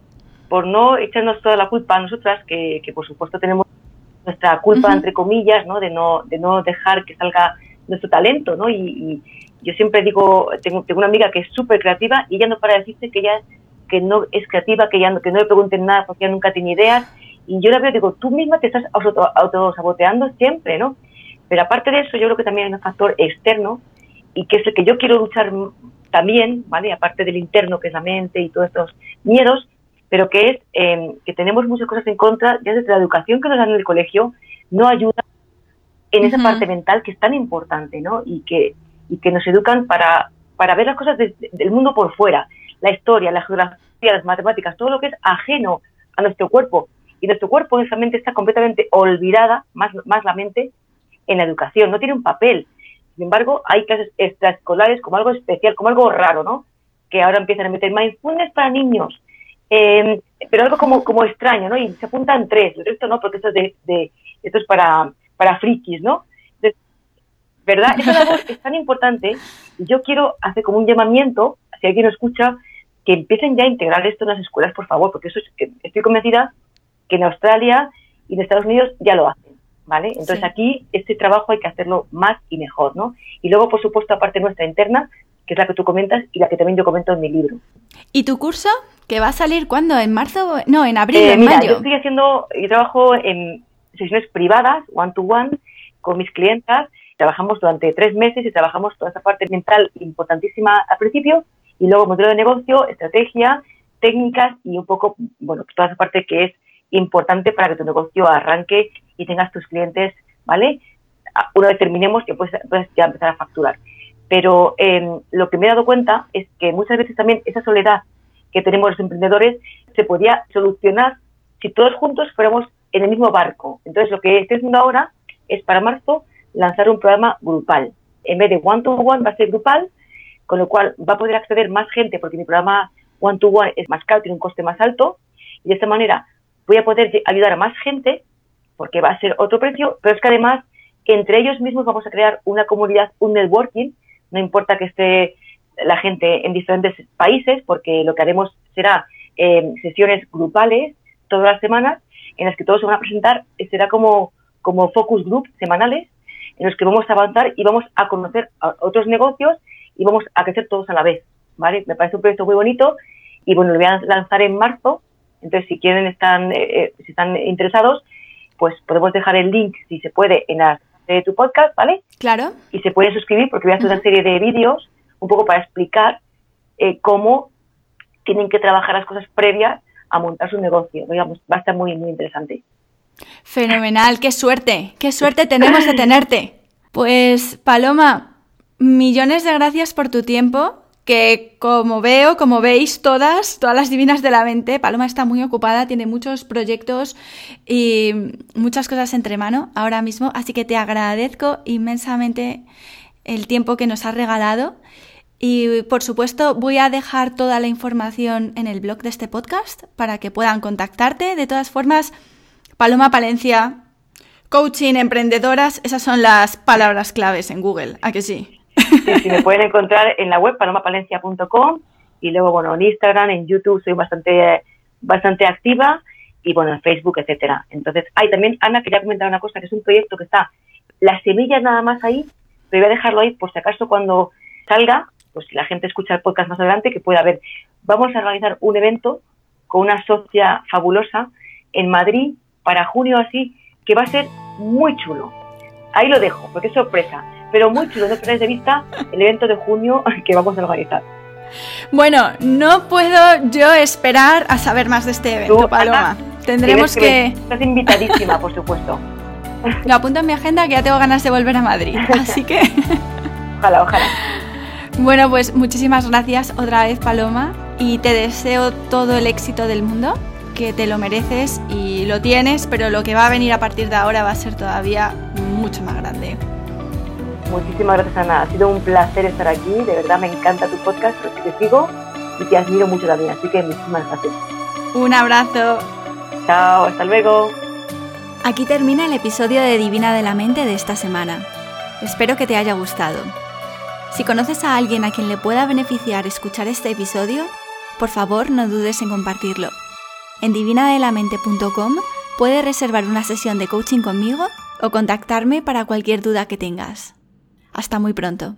por no echarnos toda la culpa a nosotras, que, por supuesto tenemos nuestra culpa, entre comillas, ¿no? De, no, de no dejar que salga nuestro talento, ¿no? Y, yo siempre digo, tengo, tengo una amiga que es súper creativa y ella no para decirte que ella que no es creativa, que, ya no, que no le pregunten nada porque ella nunca tiene ideas. Y yo la veo, digo, tú misma te estás autosaboteando siempre, ¿no? Pero aparte de eso, yo creo que también hay un factor externo y que es el que yo quiero luchar también, ¿vale? Aparte del interno, que es la mente y todos estos miedos, pero que es em, que tenemos muchas cosas en contra, ya desde la educación que nos dan en el colegio, no ayuda en esa parte mental que es tan importante, ¿no? Y que, y que nos educan para, para ver las cosas del mundo por fuera, la historia, la geografía, las matemáticas, todo lo que es ajeno a nuestro cuerpo. Y nuestro cuerpo, esa mente está completamente olvidada, más, más la mente, en la educación, no tiene un papel. Sin embargo, hay clases extraescolares como algo especial, como algo raro, ¿no? Que ahora empiezan a meter mindfulness para niños, eh, pero algo como, como extraño, ¿no? Y se apuntan tres, el resto no, porque esto es, de, esto es para, para frikis, ¿no? ¿Verdad? Esa labor es tan importante y yo quiero hacer como un llamamiento, si alguien lo escucha, que empiecen ya a integrar esto en las escuelas, por favor, porque eso es, estoy convencida que en Australia y en Estados Unidos ya lo hacen, ¿vale? Entonces aquí este trabajo hay que hacerlo más y mejor, ¿no? Y luego, por supuesto, aparte nuestra interna, que es la que tú comentas y la que también yo comento en mi libro. ¿Y tu curso? ¿Que va a salir cuándo? ¿En marzo? No, en abril, eh, en mira, mayo. Yo estoy haciendo, yo trabajo en sesiones privadas, one to one, con mis clientas. Trabajamos durante tres meses y trabajamos toda esa parte mental importantísima al principio y luego modelo de negocio, estrategia, técnicas y un poco, bueno, toda esa parte que es importante para que tu negocio arranque y tengas tus clientes, ¿vale? Una vez terminemos, que puedes, puedes ya empezar a facturar. Pero em, lo que me he dado cuenta es que muchas veces también esa soledad que tenemos los emprendedores se podía solucionar si todos juntos fuéramos en el mismo barco. Entonces, lo que estoy haciendo ahora es para marzo lanzar un programa grupal. En vez de one-to-one va a ser grupal, con lo cual va a poder acceder más gente porque mi programa one-to-one es más caro, tiene un coste más alto. Y de esta manera voy a poder ayudar a más gente porque va a ser otro precio, pero es que además entre ellos mismos vamos a crear una comunidad, un networking no importa que esté la gente en diferentes países, porque lo que haremos será eh, sesiones grupales todas las semanas en las que todos se van a presentar, será como, como focus group semanales, en los que vamos a avanzar y vamos a conocer otros negocios y vamos a crecer todos a la vez, ¿vale? Me parece un proyecto muy bonito y bueno, lo voy a lanzar en marzo, entonces si quieren, están, eh, eh, si están interesados, pues podemos dejar el link, si se puede, en las de tu podcast, ¿vale? Claro. Y se pueden suscribir porque voy a hacer una serie de vídeos un poco para explicar eh, cómo tienen que trabajar las cosas previas a montar su negocio. Digamos, va a estar muy, muy interesante. Fenomenal, qué suerte, qué suerte tenemos de tenerte. Pues Paloma, millones de gracias por tu tiempo que como veo, como veis todas, todas las divinas de la mente, Paloma está muy ocupada, tiene muchos proyectos y muchas cosas entre mano ahora mismo, así que te agradezco inmensamente el tiempo que nos has regalado y por supuesto voy a dejar toda la información en el blog de este podcast para que puedan contactarte. De todas formas, Paloma Palencia, coaching, emprendedoras, esas son las palabras claves en Google, ¿a que sí? Sí, me pueden encontrar en la web palomapalencia.com y luego, bueno, en Instagram, en YouTube soy bastante, bastante activa y, bueno, en Facebook, etcétera. Entonces, hay también, Ana, quería comentar una cosa, que es un proyecto que está, las semillas nada más ahí, pero voy a dejarlo ahí por si acaso cuando salga, pues si la gente escucha el podcast más adelante, que pueda ver. Vamos a organizar un evento con una socia fabulosa en Madrid para junio así, que va a ser muy chulo. Ahí lo dejo, porque es sorpresa pero muy chulo, no perdáis de vista el evento de junio que vamos a organizar. Bueno, no puedo yo esperar a saber más de este evento, Paloma. Tendremos que... Estás invitadísima, por supuesto. Lo apunto en mi agenda que ya tengo ganas de volver a Madrid, así que... ojalá, ojalá. Bueno, pues muchísimas gracias otra vez, Paloma, y te deseo todo el éxito del mundo, que te lo mereces y lo tienes, pero lo que va a venir a partir de ahora va a ser todavía mucho más grande. Muchísimas gracias, Ana. Ha sido un placer estar aquí. De verdad me encanta tu podcast, porque te sigo y te admiro mucho también. Así que muchísimas gracias. Un abrazo. Chao, hasta luego. Aquí termina el episodio de Divina de la Mente de esta semana. Espero que te haya gustado. Si conoces a alguien a quien le pueda beneficiar escuchar este episodio, por favor no dudes en compartirlo. En divinadelamente.com puedes reservar una sesión de coaching conmigo o contactarme para cualquier duda que tengas. Hasta muy pronto.